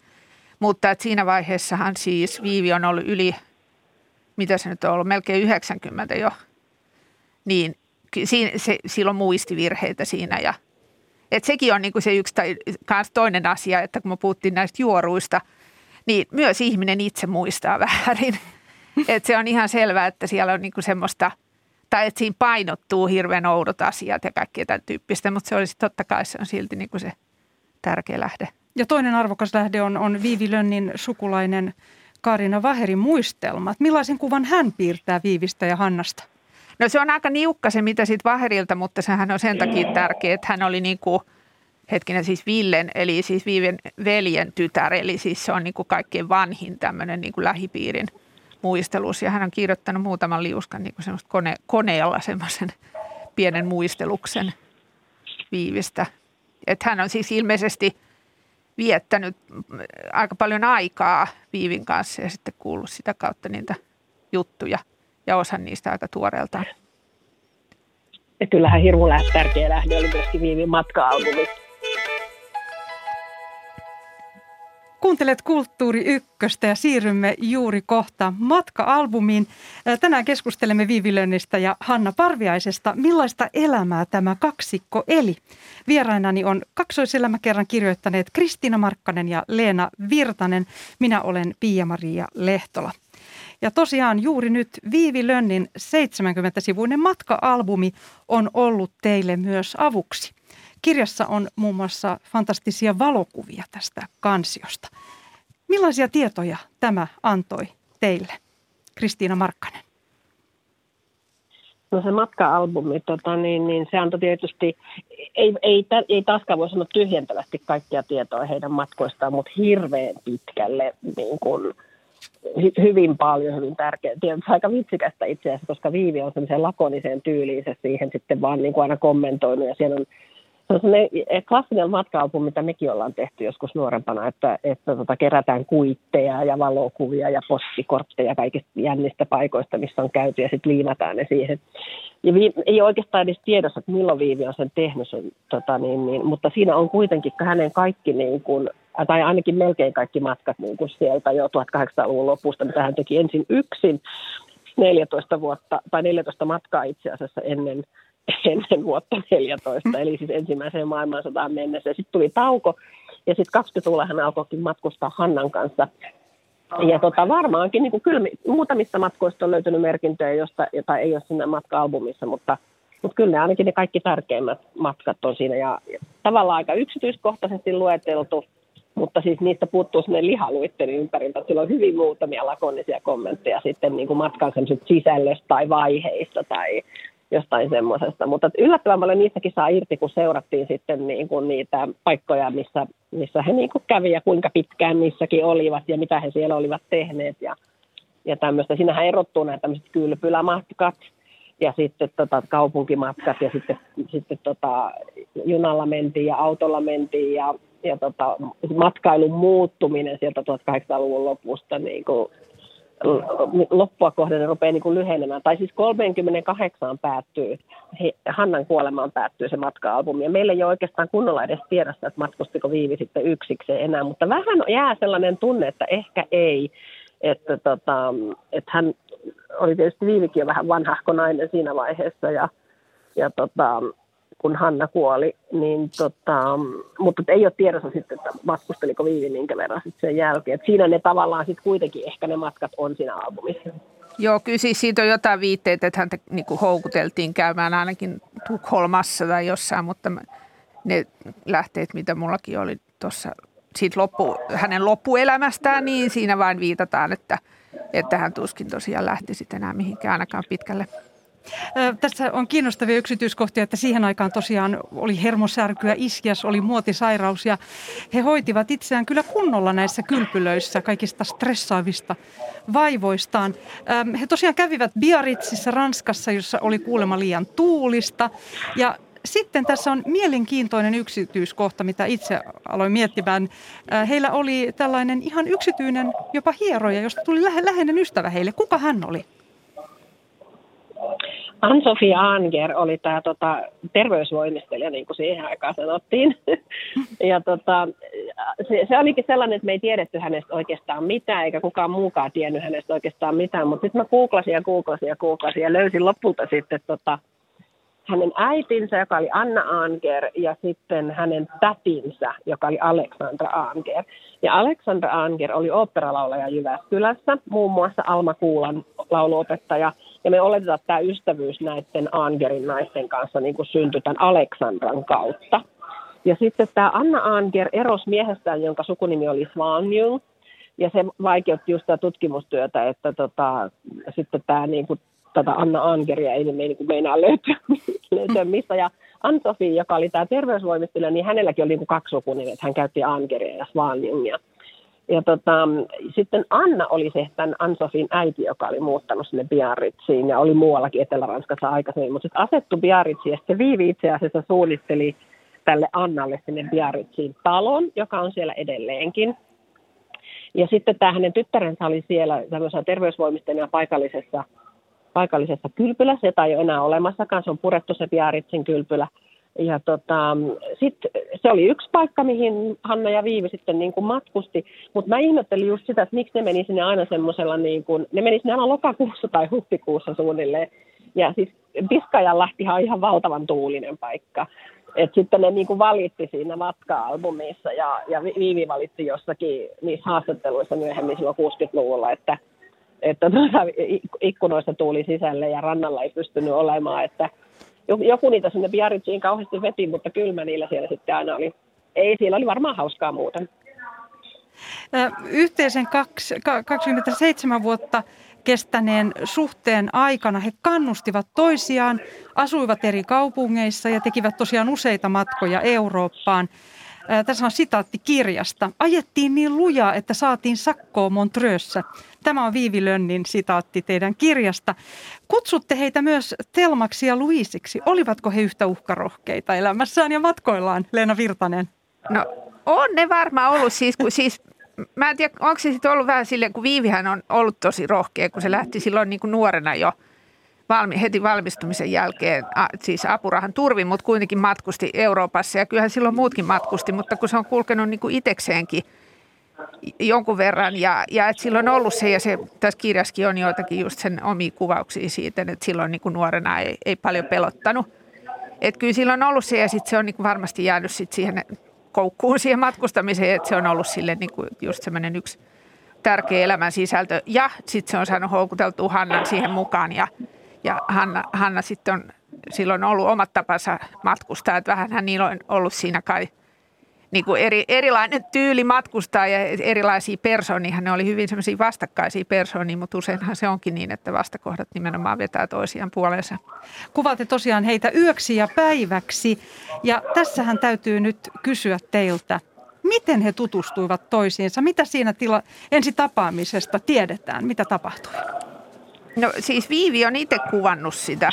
Mutta että siinä vaiheessahan siis Viivi on ollut yli, mitä se nyt on ollut, melkein 90 jo. Niin siinä, se, silloin muistivirheitä siinä ja – et sekin on niinku se yksi tai kans toinen asia, että kun me puhuttiin näistä juoruista, niin myös ihminen itse muistaa väärin. Et se on ihan selvää, että siellä on niinku semmoista, tai että siinä painottuu hirveän oudot asiat ja kaikkea tämän tyyppistä, mutta se olisi totta kai se on silti niinku se tärkeä lähde. Ja toinen arvokas lähde on, on Viivi Lönnin sukulainen Kaarina Vaherin muistelmat. Millaisen kuvan hän piirtää Viivistä ja Hannasta? No se on aika niukka se, mitä siitä Vaherilta, mutta sehän on sen takia tärkeä, että hän oli niin kuin, hetkinen siis Villen, eli siis Viiven veljen tytär, eli siis se on niin kuin kaikkein vanhin tämmöinen niin kuin lähipiirin muistelus. Ja hän on kirjoittanut muutaman liuskan niin kuin semmoista kone, koneella semmoisen pienen muisteluksen Viivistä. Että hän on siis ilmeisesti viettänyt aika paljon aikaa Viivin kanssa ja sitten kuullut sitä kautta niitä juttuja – ja osa niistä aika tuoreeltaan. Ja kyllähän hirveän tärkeä lähde oli myöskin Viivin matka-albumi. Kuuntelet Kulttuuri Ykköstä ja siirrymme juuri kohta matka-albumiin. Tänään keskustelemme Viivilönnistä ja Hanna Parviaisesta. Millaista elämää tämä kaksikko eli? Vierainani on kaksoiselämäkerran kirjoittaneet Kristiina Markkanen ja Leena Virtanen. Minä olen Pia-Maria Lehtola. Ja tosiaan juuri nyt Viivi Lönnin 70-sivuinen matka-albumi on ollut teille myös avuksi. Kirjassa on muun muassa fantastisia valokuvia tästä kansiosta. Millaisia tietoja tämä antoi teille, Kristiina Markkanen? No se matka-albumi, tota, niin, niin se antoi tietysti, ei, ei, ei taaskaan voi sanoa tyhjentävästi kaikkia tietoa heidän matkoistaan, mutta hirveän pitkälle niin kuin, hy- hyvin paljon, hyvin tärkeä. Tietysti aika vitsikästä itse asiassa, koska Viivi on semmoisen lakoniseen tyyliin se siihen sitten vaan niin kuin aina kommentoinut ja siellä on se on eh, klassinen matka mitä mekin ollaan tehty joskus nuorempana, että, että tota, kerätään kuitteja ja valokuvia ja postikortteja kaikista jännistä paikoista, missä on käyty ja sitten liimataan ne siihen. Ja vi, ei oikeastaan edes tiedossa, että milloin Viivi on sen tehnyt, sen, tota, niin, niin, mutta siinä on kuitenkin hänen kaikki, niin kuin, tai ainakin melkein kaikki matkat niin kuin sieltä jo 1800-luvun lopusta, mitä hän teki ensin yksin 14 vuotta, tai 14 matkaa itse asiassa ennen ennen vuotta 14, eli siis ensimmäiseen maailmansotaan mennessä. Sitten tuli tauko, ja sitten 20-luvulla hän alkoikin matkustaa Hannan kanssa. Ja tota, varmaankin niin kyllä muutamista matkoista on löytynyt merkintöjä, josta, jota ei ole siinä matka-albumissa, mutta, mutta kyllä ne ainakin ne kaikki tärkeimmät matkat on siinä. Ja, ja tavallaan aika yksityiskohtaisesti lueteltu, mutta siis niistä puuttuu sinne lihaluitten ympäriltä. Sillä on hyvin muutamia lakonisia kommentteja sitten niin kuin matkan sisällöstä tai vaiheista tai jostain semmoisesta. Mutta yllättävän paljon niistäkin saa irti, kun seurattiin sitten niin kuin niitä paikkoja, missä, missä he niin kuin kävi ja kuinka pitkään missäkin olivat ja mitä he siellä olivat tehneet ja, ja tämmöistä. Siinähän erottuu nämä tämmöiset kylpylämatkat ja sitten tota, kaupunkimatkat ja sitten, sitten tota, junalla mentiin ja autolla mentiin ja, ja tota, matkailun muuttuminen sieltä 1800-luvun lopusta niin kuin loppua kohden rupeaa niin kuin lyhenemään. Tai siis 38 päättyy, Hannan kuolemaan päättyy se matka-albumi. Ja meillä ei ole oikeastaan kunnolla edes tiedossa, että matkustiko Viivi sitten yksikseen enää. Mutta vähän jää sellainen tunne, että ehkä ei. Että, tota, että hän oli tietysti Viivikin jo vähän vanhahko nainen siinä vaiheessa ja, ja tota, kun Hanna kuoli, niin tota, mutta ei ole tiedossa sitten, että matkusteliko Viivi minkä verran sitten sen jälkeen. Et siinä ne tavallaan sitten kuitenkin ehkä ne matkat on siinä albumissa. Joo, kyllä siis siitä on jotain viitteitä, että häntä niin kuin houkuteltiin käymään ainakin Tukholmassa tai jossain, mutta ne lähteet, mitä mullakin oli tuossa siitä loppu, hänen loppuelämästään, niin siinä vain viitataan, että, että hän tuskin tosiaan lähti sitten enää mihinkään ainakaan pitkälle Tässä on kiinnostavia yksityiskohtia, että siihen aikaan tosiaan oli hermosärkyä, iskias, oli muotisairaus ja he hoitivat itseään kyllä kunnolla näissä kylpylöissä kaikista stressaavista vaivoistaan. He tosiaan kävivät Biarritzissa Ranskassa, jossa oli kuulemma liian tuulista ja sitten tässä on mielenkiintoinen yksityiskohta, mitä itse aloin miettimään. Heillä oli tällainen ihan yksityinen jopa hieroja, josta tuli läheinen ystävä heille. Kuka hän oli? Ann-Sofi Anger oli tämä tota, terveysvoimistelija, niin kuin siihen aikaan sanottiin. ja tota, se, se olikin sellainen, että me ei tiedetty hänestä oikeastaan mitään, eikä kukaan muukaan tiennyt hänestä oikeastaan mitään. Mutta sitten mä googlasin ja googlasin ja googlasin ja löysin lopulta sitten tota, hänen äitinsä, joka oli Anna Anger, ja sitten hänen tätinsä, joka oli Alexandra Anger. Ja Alexandra Anger oli oopperalaulaja Jyväskylässä, muun muassa Alma Kuulan lauluopettaja. Ja me oletetaan, että tämä ystävyys näiden Angerin naisten kanssa niin kuin syntyi tämän Aleksandran kautta. Ja sitten tämä Anna Anger erosi miehestään, jonka sukunimi oli Svanjung. Ja se vaikeutti just tämä tutkimustyötä, että tota, sitten tämä niin kuin tätä Anna Angeria ei niin kuin meinaa löytyä, löytyä mistä. Ja Antofi, joka oli tämä terveysvoimistelija, niin hänelläkin oli niin kuin kaksi sukunimeä, että hän käytti Angeria ja Svanjungia. Ja tota, sitten Anna oli se tämän Ansofin äiti, joka oli muuttanut sinne Biarritziin ja oli muuallakin Etelä-Ranskassa aikaisemmin. Mutta sitten asettu Biarritziin ja sitten Viivi itse asiassa suunnitteli tälle Annalle sinne Biarritziin talon, joka on siellä edelleenkin. Ja sitten tämä hänen tyttärensä oli siellä tämmöisessä terveysvoimistelijana paikallisessa paikallisessa kylpylässä, jota ei ole enää olemassakaan, se on purettu se Biarritzin kylpylä. Ja tota, sit se oli yksi paikka, mihin Hanna ja Viivi sitten niin kuin matkusti, mutta mä ihmettelin just sitä, että miksi ne meni sinne aina semmoisella, niin kuin, ne meni sinne aina lokakuussa tai huhtikuussa suunnilleen. Ja siis Piskajanlahtihan on ihan valtavan tuulinen paikka. Et sitten ne niin kuin valitti siinä matka-albumissa ja, ja Viivi valitti jossakin niissä haastatteluissa myöhemmin silloin 60-luvulla, että että tuota, ikkunoista tuuli sisälle ja rannalla ei pystynyt olemaan, että joku niitä sinne Biarritziin kauheasti veti, mutta kylmä niillä siellä sitten aina oli. Ei, siellä oli varmaan hauskaa muuten. Yhteisen 27 vuotta kestäneen suhteen aikana he kannustivat toisiaan, asuivat eri kaupungeissa ja tekivät tosiaan useita matkoja Eurooppaan. Tässä on sitaatti kirjasta. Ajettiin niin lujaa, että saatiin sakkoa Montreuxssä. Tämä on Viivi Lönnin sitaatti teidän kirjasta. Kutsutte heitä myös Telmaksi ja Luisiksi. Olivatko he yhtä uhkarohkeita elämässään ja matkoillaan, Leena Virtanen? No on ne varmaan ollut siis, kun siis mä en tiedä, onko se sitten ollut vähän silleen, kun Viivihän on ollut tosi rohkea, kun se lähti silloin niin kuin nuorena jo valmi, heti valmistumisen jälkeen, a, siis apurahan turvin, mutta kuitenkin matkusti Euroopassa ja kyllähän silloin muutkin matkusti, mutta kun se on kulkenut niin kuin itekseenkin – jonkun verran ja, ja että silloin on ollut se ja se tässä kirjassakin on joitakin just sen omia kuvauksia siitä, että silloin niin kuin nuorena ei, ei paljon pelottanut. Että kyllä silloin on ollut se ja sitten se on niin kuin varmasti jäänyt sit siihen koukkuun siihen matkustamiseen, että se on ollut sille niin kuin just semmoinen yksi tärkeä elämän sisältö. Ja sitten se on saanut houkuteltua Hannan siihen mukaan ja, ja Hanna, Hanna sitten on silloin ollut omat tapansa matkustaa, että vähän niillä on ollut siinä kai – niin kuin eri, erilainen tyyli matkustaa ja erilaisia persoonia. Ne oli hyvin semmoisia vastakkaisia persoonia, mutta useinhan se onkin niin, että vastakohdat nimenomaan vetää toisiaan puoleensa. Kuvaatte tosiaan heitä yöksi ja päiväksi ja tässähän täytyy nyt kysyä teiltä, miten he tutustuivat toisiinsa? Mitä siinä tila, ensi tapaamisesta tiedetään? Mitä tapahtui? No siis Viivi on itse kuvannut sitä.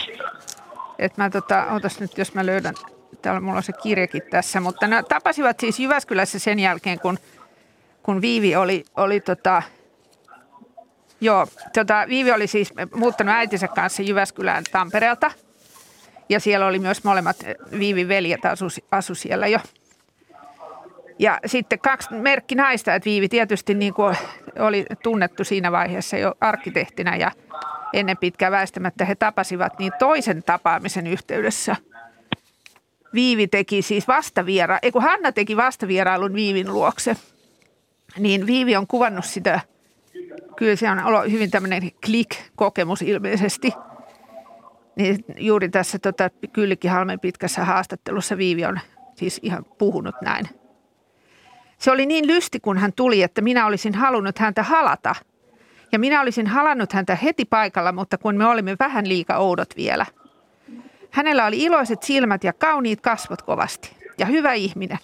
Että mä tota, otas nyt, jos mä löydän Täällä mulla on se kirjakin tässä, mutta ne tapasivat siis Jyväskylässä sen jälkeen, kun, kun Viivi oli, oli tota, joo, tota, Viivi oli siis muuttanut äitinsä kanssa Jyväskylään Tampereelta. Ja siellä oli myös molemmat Viivin veljet asu, asu siellä jo. Ja sitten kaksi merkki naista, että Viivi tietysti niin kuin oli tunnettu siinä vaiheessa jo arkkitehtinä ja ennen pitkää väistämättä he tapasivat niin toisen tapaamisen yhteydessä – Viivi teki siis vastaviera, ei kun Hanna teki vastavierailun Viivin luokse, niin Viivi on kuvannut sitä, kyllä se on ollut hyvin tämmöinen klik-kokemus ilmeisesti. Niin juuri tässä tota, Kyllikki-Halmen pitkässä haastattelussa Viivi on siis ihan puhunut näin. Se oli niin lysti, kun hän tuli, että minä olisin halunnut häntä halata. Ja minä olisin halannut häntä heti paikalla, mutta kun me olimme vähän liika oudot vielä. Hänellä oli iloiset silmät ja kauniit kasvot kovasti. Ja hyvä ihminen.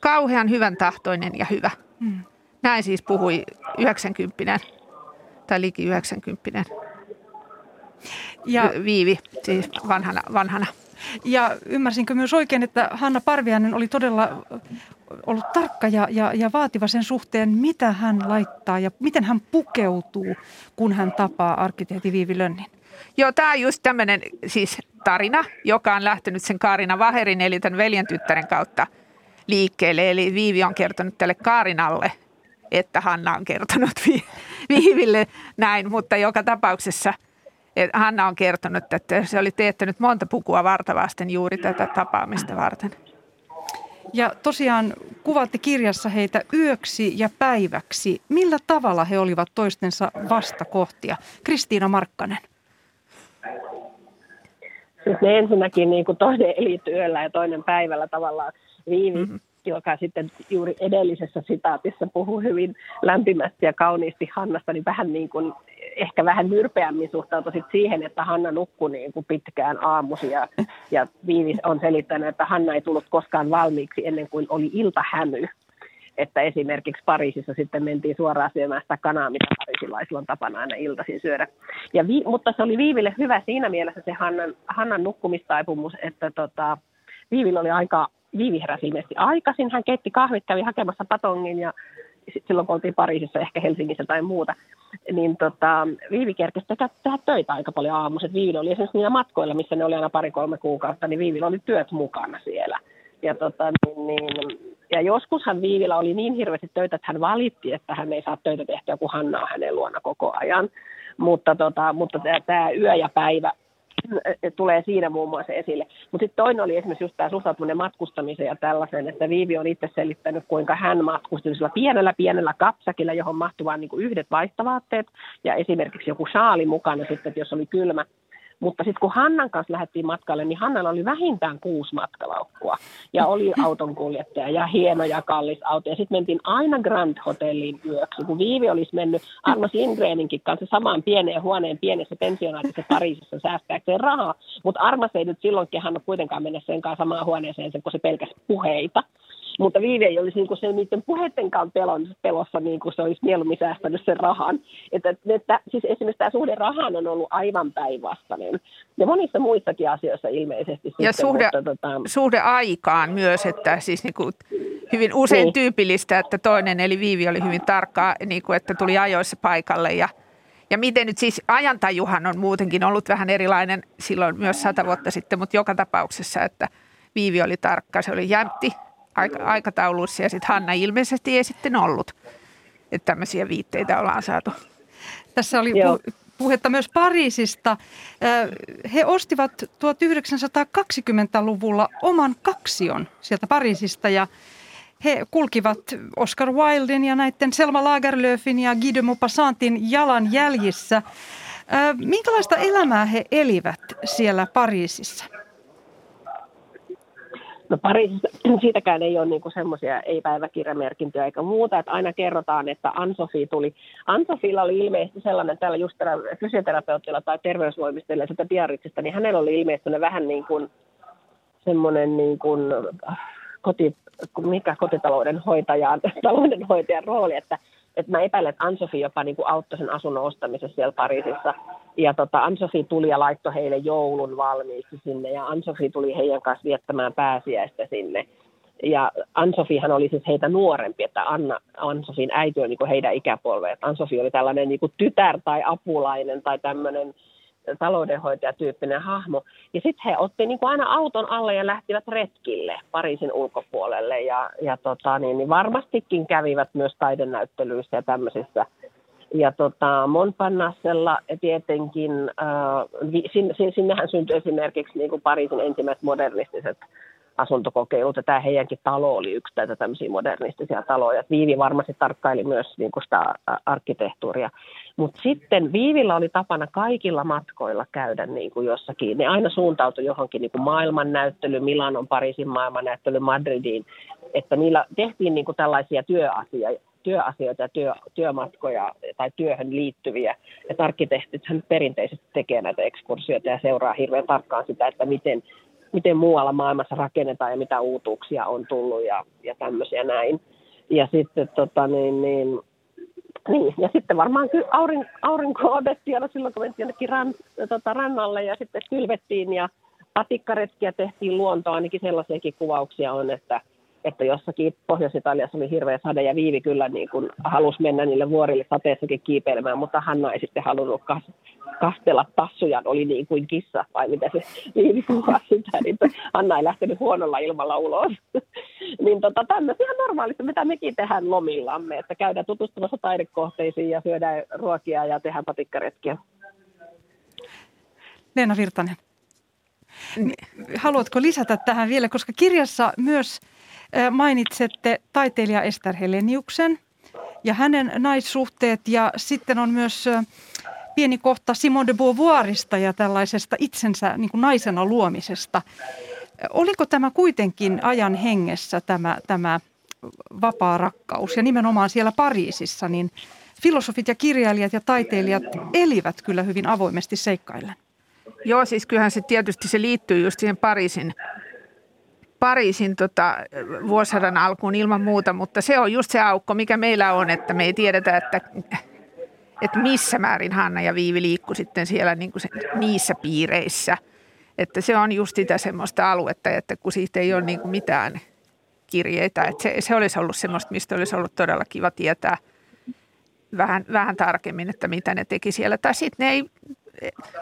Kauhean hyvän tahtoinen ja hyvä. Hmm. Näin siis puhui 90 tai liki 90 ja Viivi, siis vanhana, vanhana. Ja ymmärsinkö myös oikein, että Hanna Parviainen oli todella ollut tarkka ja, ja, ja vaativa sen suhteen, mitä hän laittaa ja miten hän pukeutuu, kun hän tapaa arkkitehti Viivi Lönnin? Joo, tämä on just tämmöinen siis tarina, joka on lähtenyt sen Kaarina Vaherin eli tämän veljen tyttären kautta liikkeelle. Eli Viivi on kertonut tälle Kaarinalle, että Hanna on kertonut Viiville näin, mutta joka tapauksessa – Hanna on kertonut, että se oli teettänyt monta pukua vartavasten juuri tätä tapaamista varten. Ja tosiaan kuvaatte kirjassa heitä yöksi ja päiväksi. Millä tavalla he olivat toistensa vastakohtia? Kristiina Markkanen. Siis ne ensinnäkin niin kuin toinen eli työllä ja toinen päivällä tavallaan. Viivi mm-hmm joka sitten juuri edellisessä sitaatissa puhuu hyvin lämpimästi ja kauniisti Hannasta, niin vähän niin kuin, ehkä vähän myrpeämmin suhtautui siihen, että Hanna nukkui niin kuin pitkään aamusia. Ja Viivi on selittänyt, että Hanna ei tullut koskaan valmiiksi ennen kuin oli iltahämy. Että esimerkiksi Pariisissa sitten mentiin suoraan syömään sitä kanaa, mitä parisilaisilla on tapana aina iltaisin syödä. Ja vi, mutta se oli Viiville hyvä siinä mielessä se Hannan, Hannan nukkumistaipumus, että tota, Viivillä oli aika Viivi heräsi ilmeisesti aikaisin. Hän keitti kahvit, kävi hakemassa patongin ja silloin kun oltiin Pariisissa, ehkä Helsingissä tai muuta, niin tota, Viivi kerkesi tehdä, tehdä töitä aika paljon aamuisin. Viivi oli esimerkiksi niillä matkoilla, missä ne oli aina pari-kolme kuukautta, niin Viivillä oli työt mukana siellä. Ja, tota, niin, niin, ja joskushan Viivillä oli niin hirveästi töitä, että hän valitti, että hän ei saa töitä tehtyä, kun Hanna on hänen luona koko ajan. Mutta, tota, mutta tämä yö ja päivä tulee siinä muun muassa esille. Mutta sitten toinen oli esimerkiksi just tämä suhtautuminen matkustamiseen ja tällaisen, että Viivi on itse selittänyt, kuinka hän matkusti pienellä pienellä kapsakilla, johon mahtuvat niin yhdet vaihtavaatteet ja esimerkiksi joku saali mukana sitten, että jos oli kylmä, mutta sitten kun Hannan kanssa lähdettiin matkalle, niin Hannalla oli vähintään kuusi matkalaukkua. Ja oli autonkuljettaja ja hieno ja kallis auto. Ja sitten mentiin aina Grand Hotelliin yöksi. Kun Viivi olisi mennyt Armas Ingreninkin kanssa samaan pieneen huoneen pienessä pensionaatisessa Pariisissa säästääkseen rahaa. Mutta Armas ei nyt silloin kehannut kuitenkaan mennä sen kanssa samaan huoneeseen, kun se pelkäsi puheita. Mutta Viivi ei olisi niin sen niiden puheittenkaan pelon, pelossa, niin kuin se olisi mieluummin säästänyt sen rahan. Että, että, siis esimerkiksi tämä suhde rahaan on ollut aivan päinvastainen. Ja monissa muissakin asioissa ilmeisesti. Ja sitten, suhde, mutta, tota... suhde aikaan myös, että siis niin kuin hyvin usein niin. tyypillistä, että toinen eli Viivi oli hyvin tarkkaa, niin kuin, että tuli ajoissa paikalle ja ja miten nyt siis ajantajuhan on muutenkin ollut vähän erilainen silloin myös sata vuotta sitten, mutta joka tapauksessa, että Viivi oli tarkka, se oli jämtti aika, aikatauluissa ja sitten Hanna ilmeisesti ei sitten ollut. Että tämmöisiä viitteitä ollaan saatu. Tässä oli pu- puhetta myös Pariisista. He ostivat 1920-luvulla oman kaksion sieltä Pariisista ja he kulkivat Oscar Wilden ja näiden Selma Lagerlöfin ja Guy de Maupassantin jalan jäljissä. Minkälaista elämää he elivät siellä Pariisissa? No Pariisissa siitäkään ei ole niinku semmoisia ei-päiväkirjamerkintöjä eikä muuta, että aina kerrotaan, että Ansofi tuli. Ansofilla oli ilmeisesti sellainen tällä just fysioterapeutilla tai terveysvoimistelijalla sitä diaritsista, niin hänellä oli ilmeisesti vähän niin kuin semmoinen niin kuin, äh, koti, mikä kotitalouden hoitajan, rooli, että että mä epäilen, että Ansofi jopa niin kuin auttoi sen asunnon ostamisessa siellä Pariisissa. Ja tota, Ansofi tuli ja laittoi heille joulun valmiiksi sinne, ja Ansofi tuli heidän kanssa viettämään pääsiäistä sinne. Ja Ansofihan oli siis heitä nuorempi, että Anna, Ansofin äiti oli niin heidän ikäpolve. Ansofi oli tällainen niin tytär tai apulainen tai tämmöinen taloudenhoitajatyyppinen hahmo. Ja sitten he otti niin kuin aina auton alle ja lähtivät retkille Pariisin ulkopuolelle. Ja, ja tota, niin, niin varmastikin kävivät myös taidenäyttelyissä ja tämmöisissä. Ja tota, Montparnassella tietenkin, äh, sinne, sinnehän syntyi esimerkiksi niin kuin Pariisin ensimmäiset modernistiset asuntokokeilut, ja tämä heidänkin talo oli yksi tätä tämmöisiä modernistisia taloja. Viivi varmasti tarkkaili myös niin kuin sitä arkkitehtuuria. Mutta sitten Viivillä oli tapana kaikilla matkoilla käydä niin kuin jossakin. Ne aina suuntautui johonkin niin kuin maailmannäyttely, Milanon, Pariisin maailmannäyttely, Madridiin. Että niillä tehtiin niin kuin tällaisia työasioita, työasioita ja työ, työmatkoja tai työhön liittyviä. Ja arkkitehtithän perinteisesti tekee näitä ekskursioita ja seuraa hirveän tarkkaan sitä, että miten, miten muualla maailmassa rakennetaan ja mitä uutuuksia on tullut ja, ja tämmöisiä näin. Ja sitten tota, niin, niin, niin, ja sitten varmaan ky- aurin, aurinko otettiin aina silloin, kun mentiin jonnekin ran, tota, rannalle ja sitten kylvettiin ja patikkaretkiä tehtiin luontoa, ainakin sellaisiakin kuvauksia on, että – että jossakin Pohjois-Italiassa oli hirveä sade ja Viivi kyllä niin kuin halusi mennä niille vuorille sateessakin kiipeilemään, mutta Hanna ei sitten halunnut kas, kastella tassuja, oli niin kuin kissa, vai mitä se Viivi kuvasi sitä, niin Hanna ei lähtenyt huonolla ilmalla ulos. niin tota, tämmöisiä normaalista, mitä mekin tehdään lomillamme, että käydään tutustumassa taidekohteisiin ja syödään ruokia ja tehdään patikkaretkiä. Leena Virtanen, haluatko lisätä tähän vielä, koska kirjassa myös – mainitsette taiteilija Ester Heleniuksen ja hänen naissuhteet ja sitten on myös pieni kohta Simone de Beauvoirista ja tällaisesta itsensä niin kuin naisena luomisesta. Oliko tämä kuitenkin ajan hengessä tämä, tämä vapaa rakkaus ja nimenomaan siellä Pariisissa, niin filosofit ja kirjailijat ja taiteilijat elivät kyllä hyvin avoimesti seikkaillen. Joo, siis kyllähän se tietysti se liittyy just siihen Pariisin Pariisin tota, vuosisadan alkuun ilman muuta, mutta se on just se aukko, mikä meillä on, että me ei tiedetä, että, että missä määrin Hanna ja Viivi liikku sitten siellä niin kuin se, niissä piireissä. Että se on just sitä semmoista aluetta, että kun siitä ei ole niin kuin mitään kirjeitä, että se, se olisi ollut semmoista, mistä olisi ollut todella kiva tietää vähän, vähän tarkemmin, että mitä ne teki siellä. Tai sitten ne ei,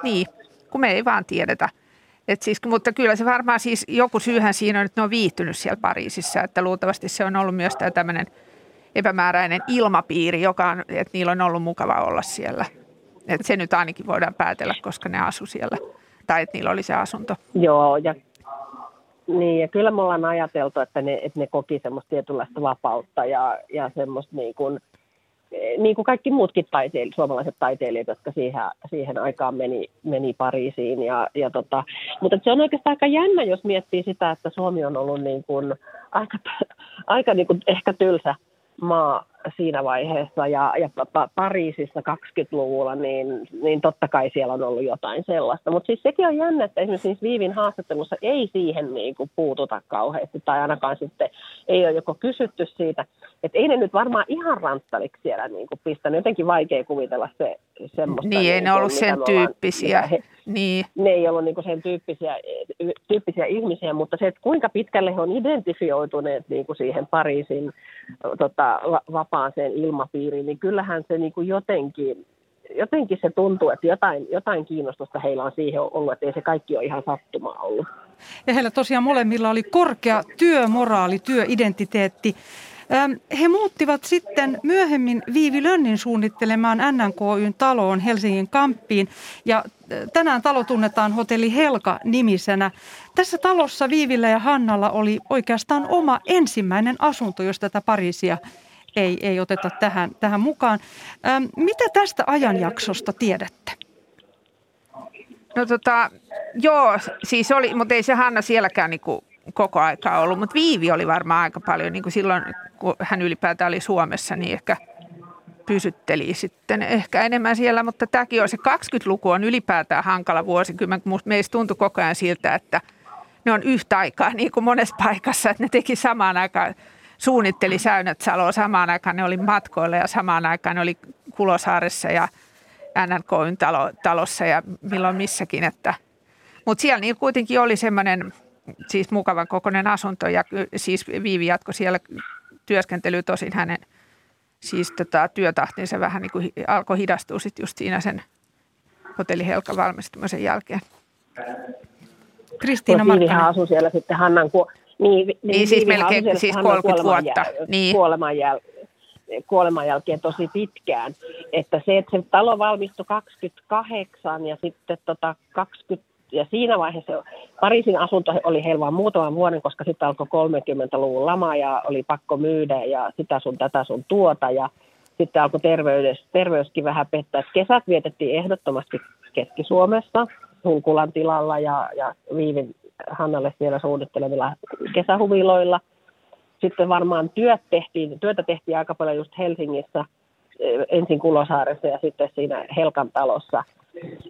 niin, kun me ei vaan tiedetä – et siis, mutta kyllä se varmaan siis joku syyhän siinä on, että ne on viihtynyt siellä Pariisissa, että luultavasti se on ollut myös tämä tämmöinen epämääräinen ilmapiiri, joka on, että niillä on ollut mukava olla siellä. Et se nyt ainakin voidaan päätellä, koska ne asu siellä, tai että niillä oli se asunto. Joo, ja, niin, ja kyllä me ollaan ajateltu, että ne, että ne koki semmoista tietynlaista vapautta ja, ja semmoista niin kuin – niin kuin kaikki muutkin taiteilijat, suomalaiset taiteilijat, jotka siihen, siihen aikaan meni, meni Pariisiin. Ja, ja tota, mutta se on oikeastaan aika jännä, jos miettii sitä, että Suomi on ollut niin kuin aika, aika niin kuin ehkä tylsä maa siinä vaiheessa ja, ja Pariisissa 20-luvulla, niin, niin totta kai siellä on ollut jotain sellaista. Mutta siis sekin on jännä, että esimerkiksi Viivin haastattelussa ei siihen niin kuin puututa kauheasti tai ainakaan sitten ei ole joko kysytty siitä, että ei ne nyt varmaan ihan ranttaliksi siellä niin kuin pistänyt. Jotenkin vaikea kuvitella se semmoista. Niin, ei niin ne ollut sen tyyppisiä. He, niin. Ne ei ollut niin kuin sen tyyppisiä, tyyppisiä ihmisiä, mutta se, että kuinka pitkälle he on identifioituneet niin kuin siihen Pariisin tota, vapaaseen ilmapiiriin, niin kyllähän se niin kuin jotenkin, jotenkin se tuntuu, että jotain, jotain kiinnostusta heillä on siihen ollut, että ei se kaikki ole ihan sattumaa ollut. Ja heillä tosiaan molemmilla oli korkea työmoraali, työidentiteetti. He muuttivat sitten myöhemmin Viivi Lönnin suunnittelemaan NNKYn taloon Helsingin Kamppiin ja tänään talo tunnetaan hotelli Helka-nimisenä. Tässä talossa Viivillä ja Hannalla oli oikeastaan oma ensimmäinen asunto, jos tätä Pariisia ei, ei oteta tähän, tähän mukaan. mitä tästä ajanjaksosta tiedätte? No tota, joo, siis oli, mutta ei se Hanna sielläkään niinku koko aikaa ollut, mutta Viivi oli varmaan aika paljon, niin kuin silloin kun hän ylipäätään oli Suomessa, niin ehkä pysytteli sitten ehkä enemmän siellä, mutta tämäkin on se 20-luku on ylipäätään hankala vuosikymmen, kun meistä tuntui koko ajan siltä, että ne on yhtä aikaa niin kuin monessa paikassa, että ne teki samaan aikaan, suunnitteli Säynät-Saloa samaan aikaan, ne oli matkoilla ja samaan aikaan ne oli Kulosaaressa ja NNKyn talo, talossa ja milloin missäkin, että mutta siellä niin kuitenkin oli semmoinen siis mukavan kokoinen asunto ja siis Viivi jatko siellä työskentely tosin hänen siis tota, työtahtinsa vähän niin kuin alkoi hidastua sitten just siinä sen hotelli Helka valmistumisen jälkeen. Kristiina Markkanen. asui siellä sitten Hannan, ku- niin, niin, niin siis melkein siis 30 vuotta. Jäl- niin. kuoleman, jäl- kuoleman jälkeen tosi pitkään. Että se, että se talo valmistui 28 ja sitten tota 20 ja siinä vaiheessa Pariisin asunto oli heillä vain muutaman vuoden, koska sitten alkoi 30-luvun lama ja oli pakko myydä ja sitä sun tätä sun tuota ja sitten alkoi terveys, terveyskin vähän pettää. Kesät vietettiin ehdottomasti Keski-Suomessa Hunkulan tilalla ja, ja Viivin Hannalle siellä suunnittelemilla kesähuviloilla. sitten varmaan työt tehtiin, työtä tehtiin aika paljon just Helsingissä, ensin Kulosaaressa ja sitten siinä Helkan talossa.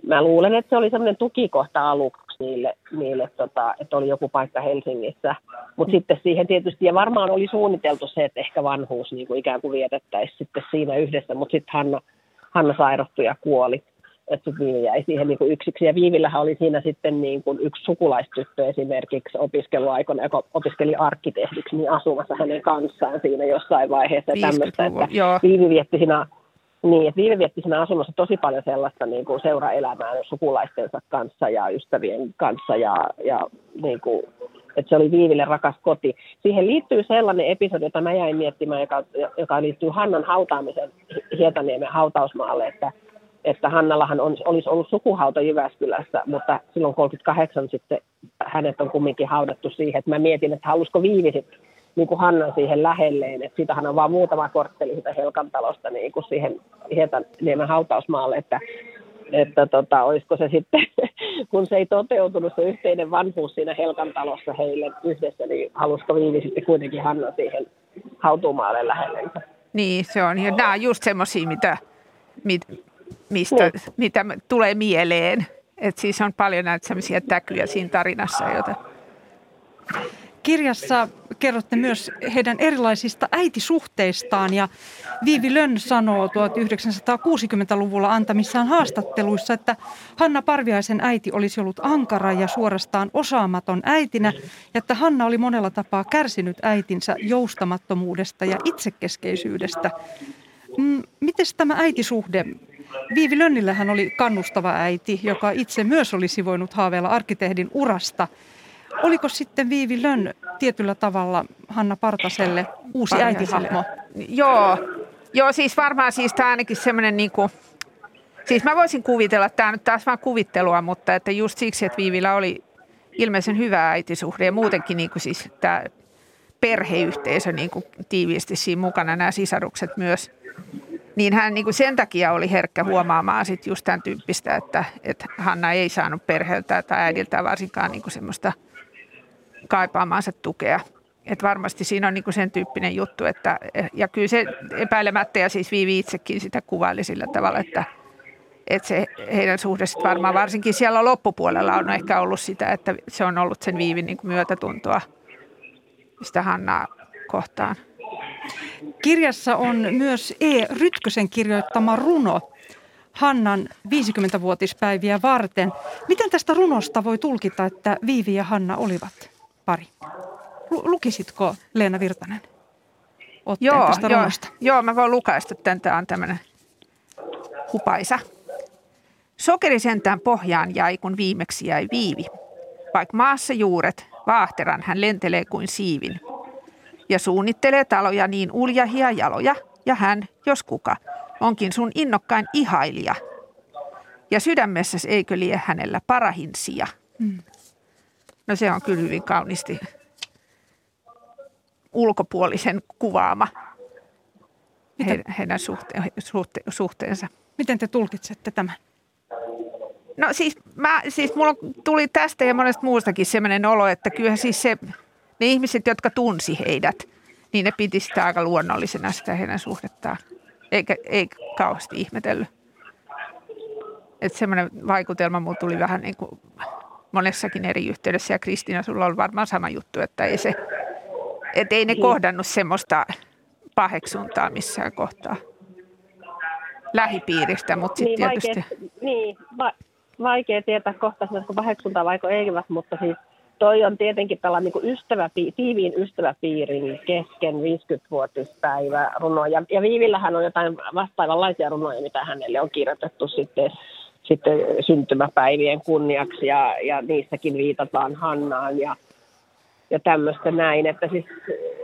Mä luulen, että se oli semmoinen tukikohta aluksi niille, niille tota, että oli joku paikka Helsingissä. Mutta sitten siihen tietysti, ja varmaan oli suunniteltu se, että ehkä vanhuus niin kuin ikään kuin vietettäisiin sitten siinä yhdessä, mutta sitten Hanna, Hanna sairastui ja kuoli että sitten Viivi jäi siihen niin kuin yksiksi. Ja Viivillähän oli siinä sitten niin kuin yksi sukulaistyttö esimerkiksi opiskeluaikana, joka opiskeli arkkitehdiksi, niin asumassa hänen kanssaan siinä jossain vaiheessa. Tämmöistä, että joo. Viivi vietti siinä niin, että Viivi vietti siinä asunnossa tosi paljon sellaista niin kuin seuraelämää sukulaistensa kanssa ja ystävien kanssa ja, ja niin kuin, että se oli Viiville rakas koti. Siihen liittyy sellainen episodi, jota mä jäin miettimään, joka, joka liittyy Hannan hautaamisen Hietaniemen hautausmaalle, että että Hannallahan on, olisi ollut sukuhauta Jyväskylässä, mutta silloin 38 sitten hänet on kumminkin haudattu siihen, että mä mietin, että halusiko Viivi sitten niin kuin Hannan siihen lähelleen, että siitähän on vain muutama kortteli sitä Helkan talosta niin kuin siihen Hietaniemen hautausmaalle, että, että tota, olisiko se sitten, kun se ei toteutunut se yhteinen vanhuus siinä Helkan talossa heille yhdessä, niin halusiko Viivi sitten kuitenkin Hanna siihen hautumaalle lähellensä. Niin, se on. Ja nämä on just semmoisia, mitä, mit, mistä, niin. mitä tulee mieleen. Et siis on paljon näitä sellaisia täkyjä siinä tarinassa, joita... Kirjassa kerrotte myös heidän erilaisista äitisuhteistaan ja Viivi Lönn sanoo 1960-luvulla antamissaan haastatteluissa, että Hanna Parviaisen äiti olisi ollut ankara ja suorastaan osaamaton äitinä ja että Hanna oli monella tapaa kärsinyt äitinsä joustamattomuudesta ja itsekeskeisyydestä. Mm, Miten tämä äitisuhde Viivi Lönnillähän oli kannustava äiti, joka itse myös olisi voinut haaveilla arkkitehdin urasta. Oliko sitten Viivi Lönn tietyllä tavalla Hanna Partaselle uusi äitihahmo? Joo, Joo, siis varmaan siis tämä ainakin semmoinen niin kuin, siis mä voisin kuvitella, että tämä nyt taas vaan kuvittelua, mutta että just siksi, että Viivillä oli ilmeisen hyvä äitisuhde ja muutenkin niin kuin siis tämä perheyhteisö niin kuin tiiviisti siinä mukana, nämä sisarukset myös – niin hän niin kuin sen takia oli herkkä huomaamaan sit just tämän tyyppistä, että, että Hanna ei saanut perheeltä tai äidiltä varsinkaan niin kuin semmoista kaipaamaansa tukea. Et varmasti siinä on niin kuin sen tyyppinen juttu, että, ja kyllä se epäilemättä, ja siis Viivi itsekin sitä kuvaili sillä tavalla, että, että se heidän suhde varmaan varsinkin siellä loppupuolella on ehkä ollut sitä, että se on ollut sen Viivin niin kuin myötätuntoa sitä Hannaa kohtaan. Kirjassa on myös E. Rytkösen kirjoittama runo Hannan 50-vuotispäiviä varten. Miten tästä runosta voi tulkita, että Viivi ja Hanna olivat pari? Lukisitko Leena Virtanen joo, tästä joo, runosta? Joo, mä voin lukaista tämän. Tämä on tämmöinen hupaisa. Sokeri sentään pohjaan jäi, kun viimeksi jäi Viivi. Vaikka maassa juuret, vaahteran hän lentelee kuin siivin – ja suunnittelee taloja niin uljahia jaloja, ja hän, jos kuka, onkin sun innokkain ihailija. Ja sydämessä eikö lie hänellä parahin sija. Mm. No se on kyllä hyvin kaunisti ulkopuolisen kuvaama Miten? He, heidän suhte, suhte, suhteensa. Miten te tulkitsette tämän? No siis, mä, siis mulla tuli tästä ja monesta muustakin sellainen olo, että kyllä siis se ne ihmiset, jotka tunsi heidät, niin ne piti sitä aika luonnollisena sitä heidän suhdettaan, eikä, eikä kauheasti ihmetellyt. Että semmoinen vaikutelma mulla tuli vähän niin kuin monessakin eri yhteydessä ja Kristiina, sulla on varmaan sama juttu, että ei se, että ei ne niin. kohdannut semmoista paheksuntaa missään kohtaa lähipiiristä, mutta sitten niin, tietysti... Vaikea, niin, va, vaikea tietää kohta, paheksuntaa vaiko eivät, mutta siis toi on tietenkin tällainen niin ystävä, tiiviin ystäväpiirin kesken 50-vuotispäivä runo. Ja, ja Viivillähän on jotain vastaavanlaisia runoja, mitä hänelle on kirjoitettu sitten, sitten syntymäpäivien kunniaksi ja, ja niissäkin viitataan Hannaan ja, ja tämmöistä näin. Että siis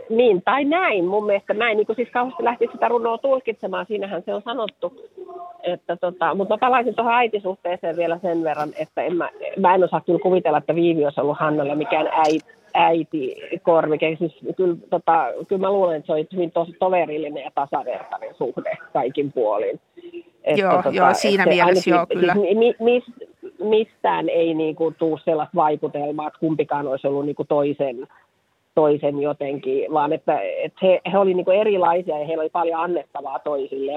niin tai näin, mun mielestä näin, niin kuin siis kauheasti lähti sitä runoa tulkitsemaan, siinähän se on sanottu. Että tota, mutta mä palaisin tuohon äitisuhteeseen vielä sen verran, että en mä, mä en osaa kyllä kuvitella, että Viivi olisi ollut Hannalle mikään äiti, äiti korvike. Siis kyllä, tota, kyllä mä luulen, että se oli hyvin tosi toverillinen ja tasavertainen suhde kaikin puolin. Että, joo, tota, joo, siinä mielessä joo, kyllä. Siis, mi, mi, mistään ei niinku, tuu sellaista vaikutelmaa, että kumpikaan olisi ollut niinku toisen toisen jotenkin, vaan että, että he, he olivat niin erilaisia ja heillä oli paljon annettavaa toisille,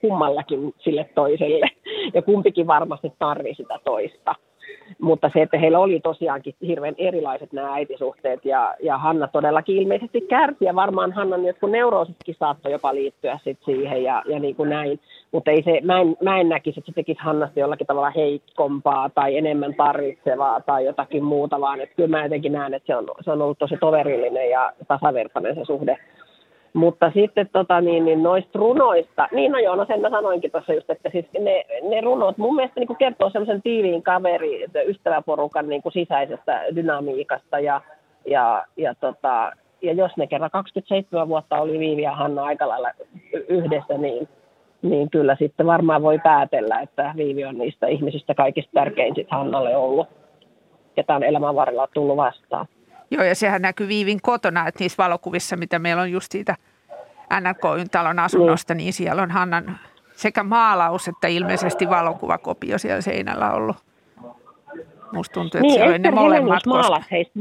kummallakin sille toiselle, ja kumpikin varmasti tarvisi sitä toista. Mutta se, että heillä oli tosiaankin hirveän erilaiset nämä äitisuhteet ja, ja Hanna todellakin ilmeisesti kärsi ja varmaan Hannan jotkut neuroositkin saattoi jopa liittyä sit siihen ja, ja niin kuin näin. Mutta ei se, mä, en, mä en näkisi, että se tekisi Hannasta jollakin tavalla heikompaa tai enemmän tarvitsevaa tai jotakin muuta, vaan että kyllä mä jotenkin näen, että se on, se on ollut tosi toverillinen ja tasavertainen se suhde mutta sitten tota, niin, niin noista runoista, niin no joo, no sen mä sanoinkin tuossa just, että siis ne, ne runot mun mielestä niin kertoo semmoisen tiiviin kaveri, ystäväporukan niin kuin sisäisestä dynamiikasta ja, ja, ja, tota, ja jos ne kerran 27 vuotta oli Viivi ja Hanna aika lailla yhdessä, niin, niin kyllä sitten varmaan voi päätellä, että Viivi on niistä ihmisistä kaikista tärkein sitten Hannalle ollut, ketä on elämän varrella tullut vastaan. Joo, ja sehän näkyy Viivin kotona, että niissä valokuvissa, mitä meillä on just siitä NRK talon asunnosta, niin siellä on Hannan sekä maalaus että ilmeisesti valokuvakopio siellä seinällä ollut. Musta tuntuu, että niin, se oli ne molemmat. Heistä,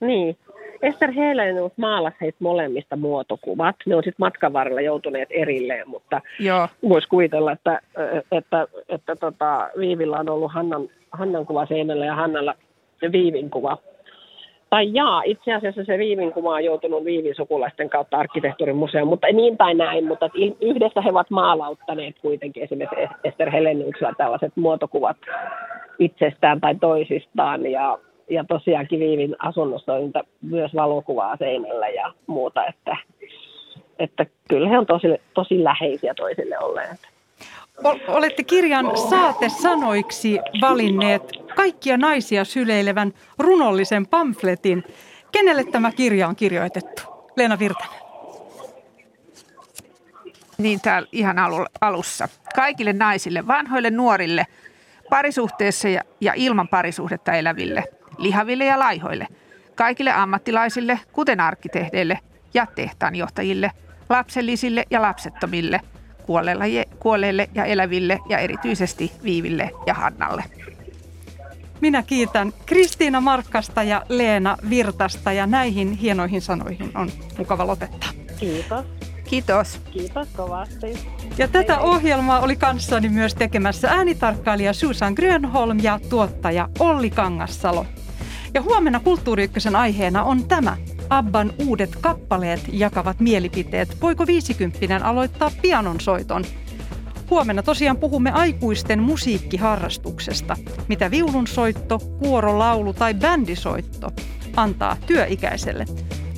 niin, Ester Helenus maalasi heistä molemmista muotokuvat. Ne on sitten matkan varrella joutuneet erilleen, mutta voisi kuvitella, että, että, että, että tota, Viivillä on ollut Hannan, Hannan kuva seinällä ja Hannalla Viivin kuva tai jaa, itse asiassa se Viivin kuva on joutunut Viivin sukulaisten kautta arkkitehtuurin museoon, mutta niin tai näin, mutta yhdessä he ovat maalauttaneet kuitenkin esimerkiksi Ester Heleniuksella tällaiset muotokuvat itsestään tai toisistaan ja, ja tosiaankin Viivin asunnossa on myös valokuvaa seinällä ja muuta, että, että kyllä he on tosi, tosi läheisiä toisille olleet. Olette kirjan saate sanoiksi valinneet kaikkia naisia syleilevän runollisen pamfletin. Kenelle tämä kirja on kirjoitettu? Leena Virtanen. Niin täällä ihan alussa. Kaikille naisille, vanhoille, nuorille, parisuhteessa ja, ja ilman parisuhdetta eläville, lihaville ja laihoille, kaikille ammattilaisille, kuten arkkitehdeille ja tehtaanjohtajille, lapsellisille ja lapsettomille – kuolleille ja eläville ja erityisesti Viiville ja Hannalle. Minä kiitän Kristiina Markkasta ja Leena Virtasta ja näihin hienoihin sanoihin on mukava lopettaa. Kiitos. Kiitos. Kiitos kovasti. Ja tätä ohjelmaa oli kanssani myös tekemässä äänitarkkailija Susan Grönholm ja tuottaja Olli Kangassalo. Ja huomenna Kulttuuri aiheena on tämä – Abban uudet kappaleet jakavat mielipiteet. Voiko viisikymppinen aloittaa pianon soiton? Huomenna tosiaan puhumme aikuisten musiikkiharrastuksesta. Mitä viulunsoitto, kuorolaulu tai bändisoitto antaa työikäiselle.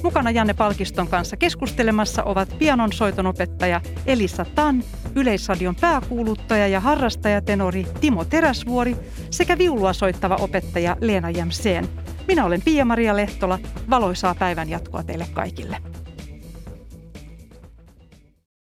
Mukana Janne Palkiston kanssa keskustelemassa ovat pianon soitonopettaja Elisa Tan, Yleisradion pääkuuluttaja ja harrastajatenori Timo Teräsvuori sekä viulua soittava opettaja Leena Jämseen. Minä olen Pia-Maria Lehtola. Valoisaa päivän jatkoa teille kaikille.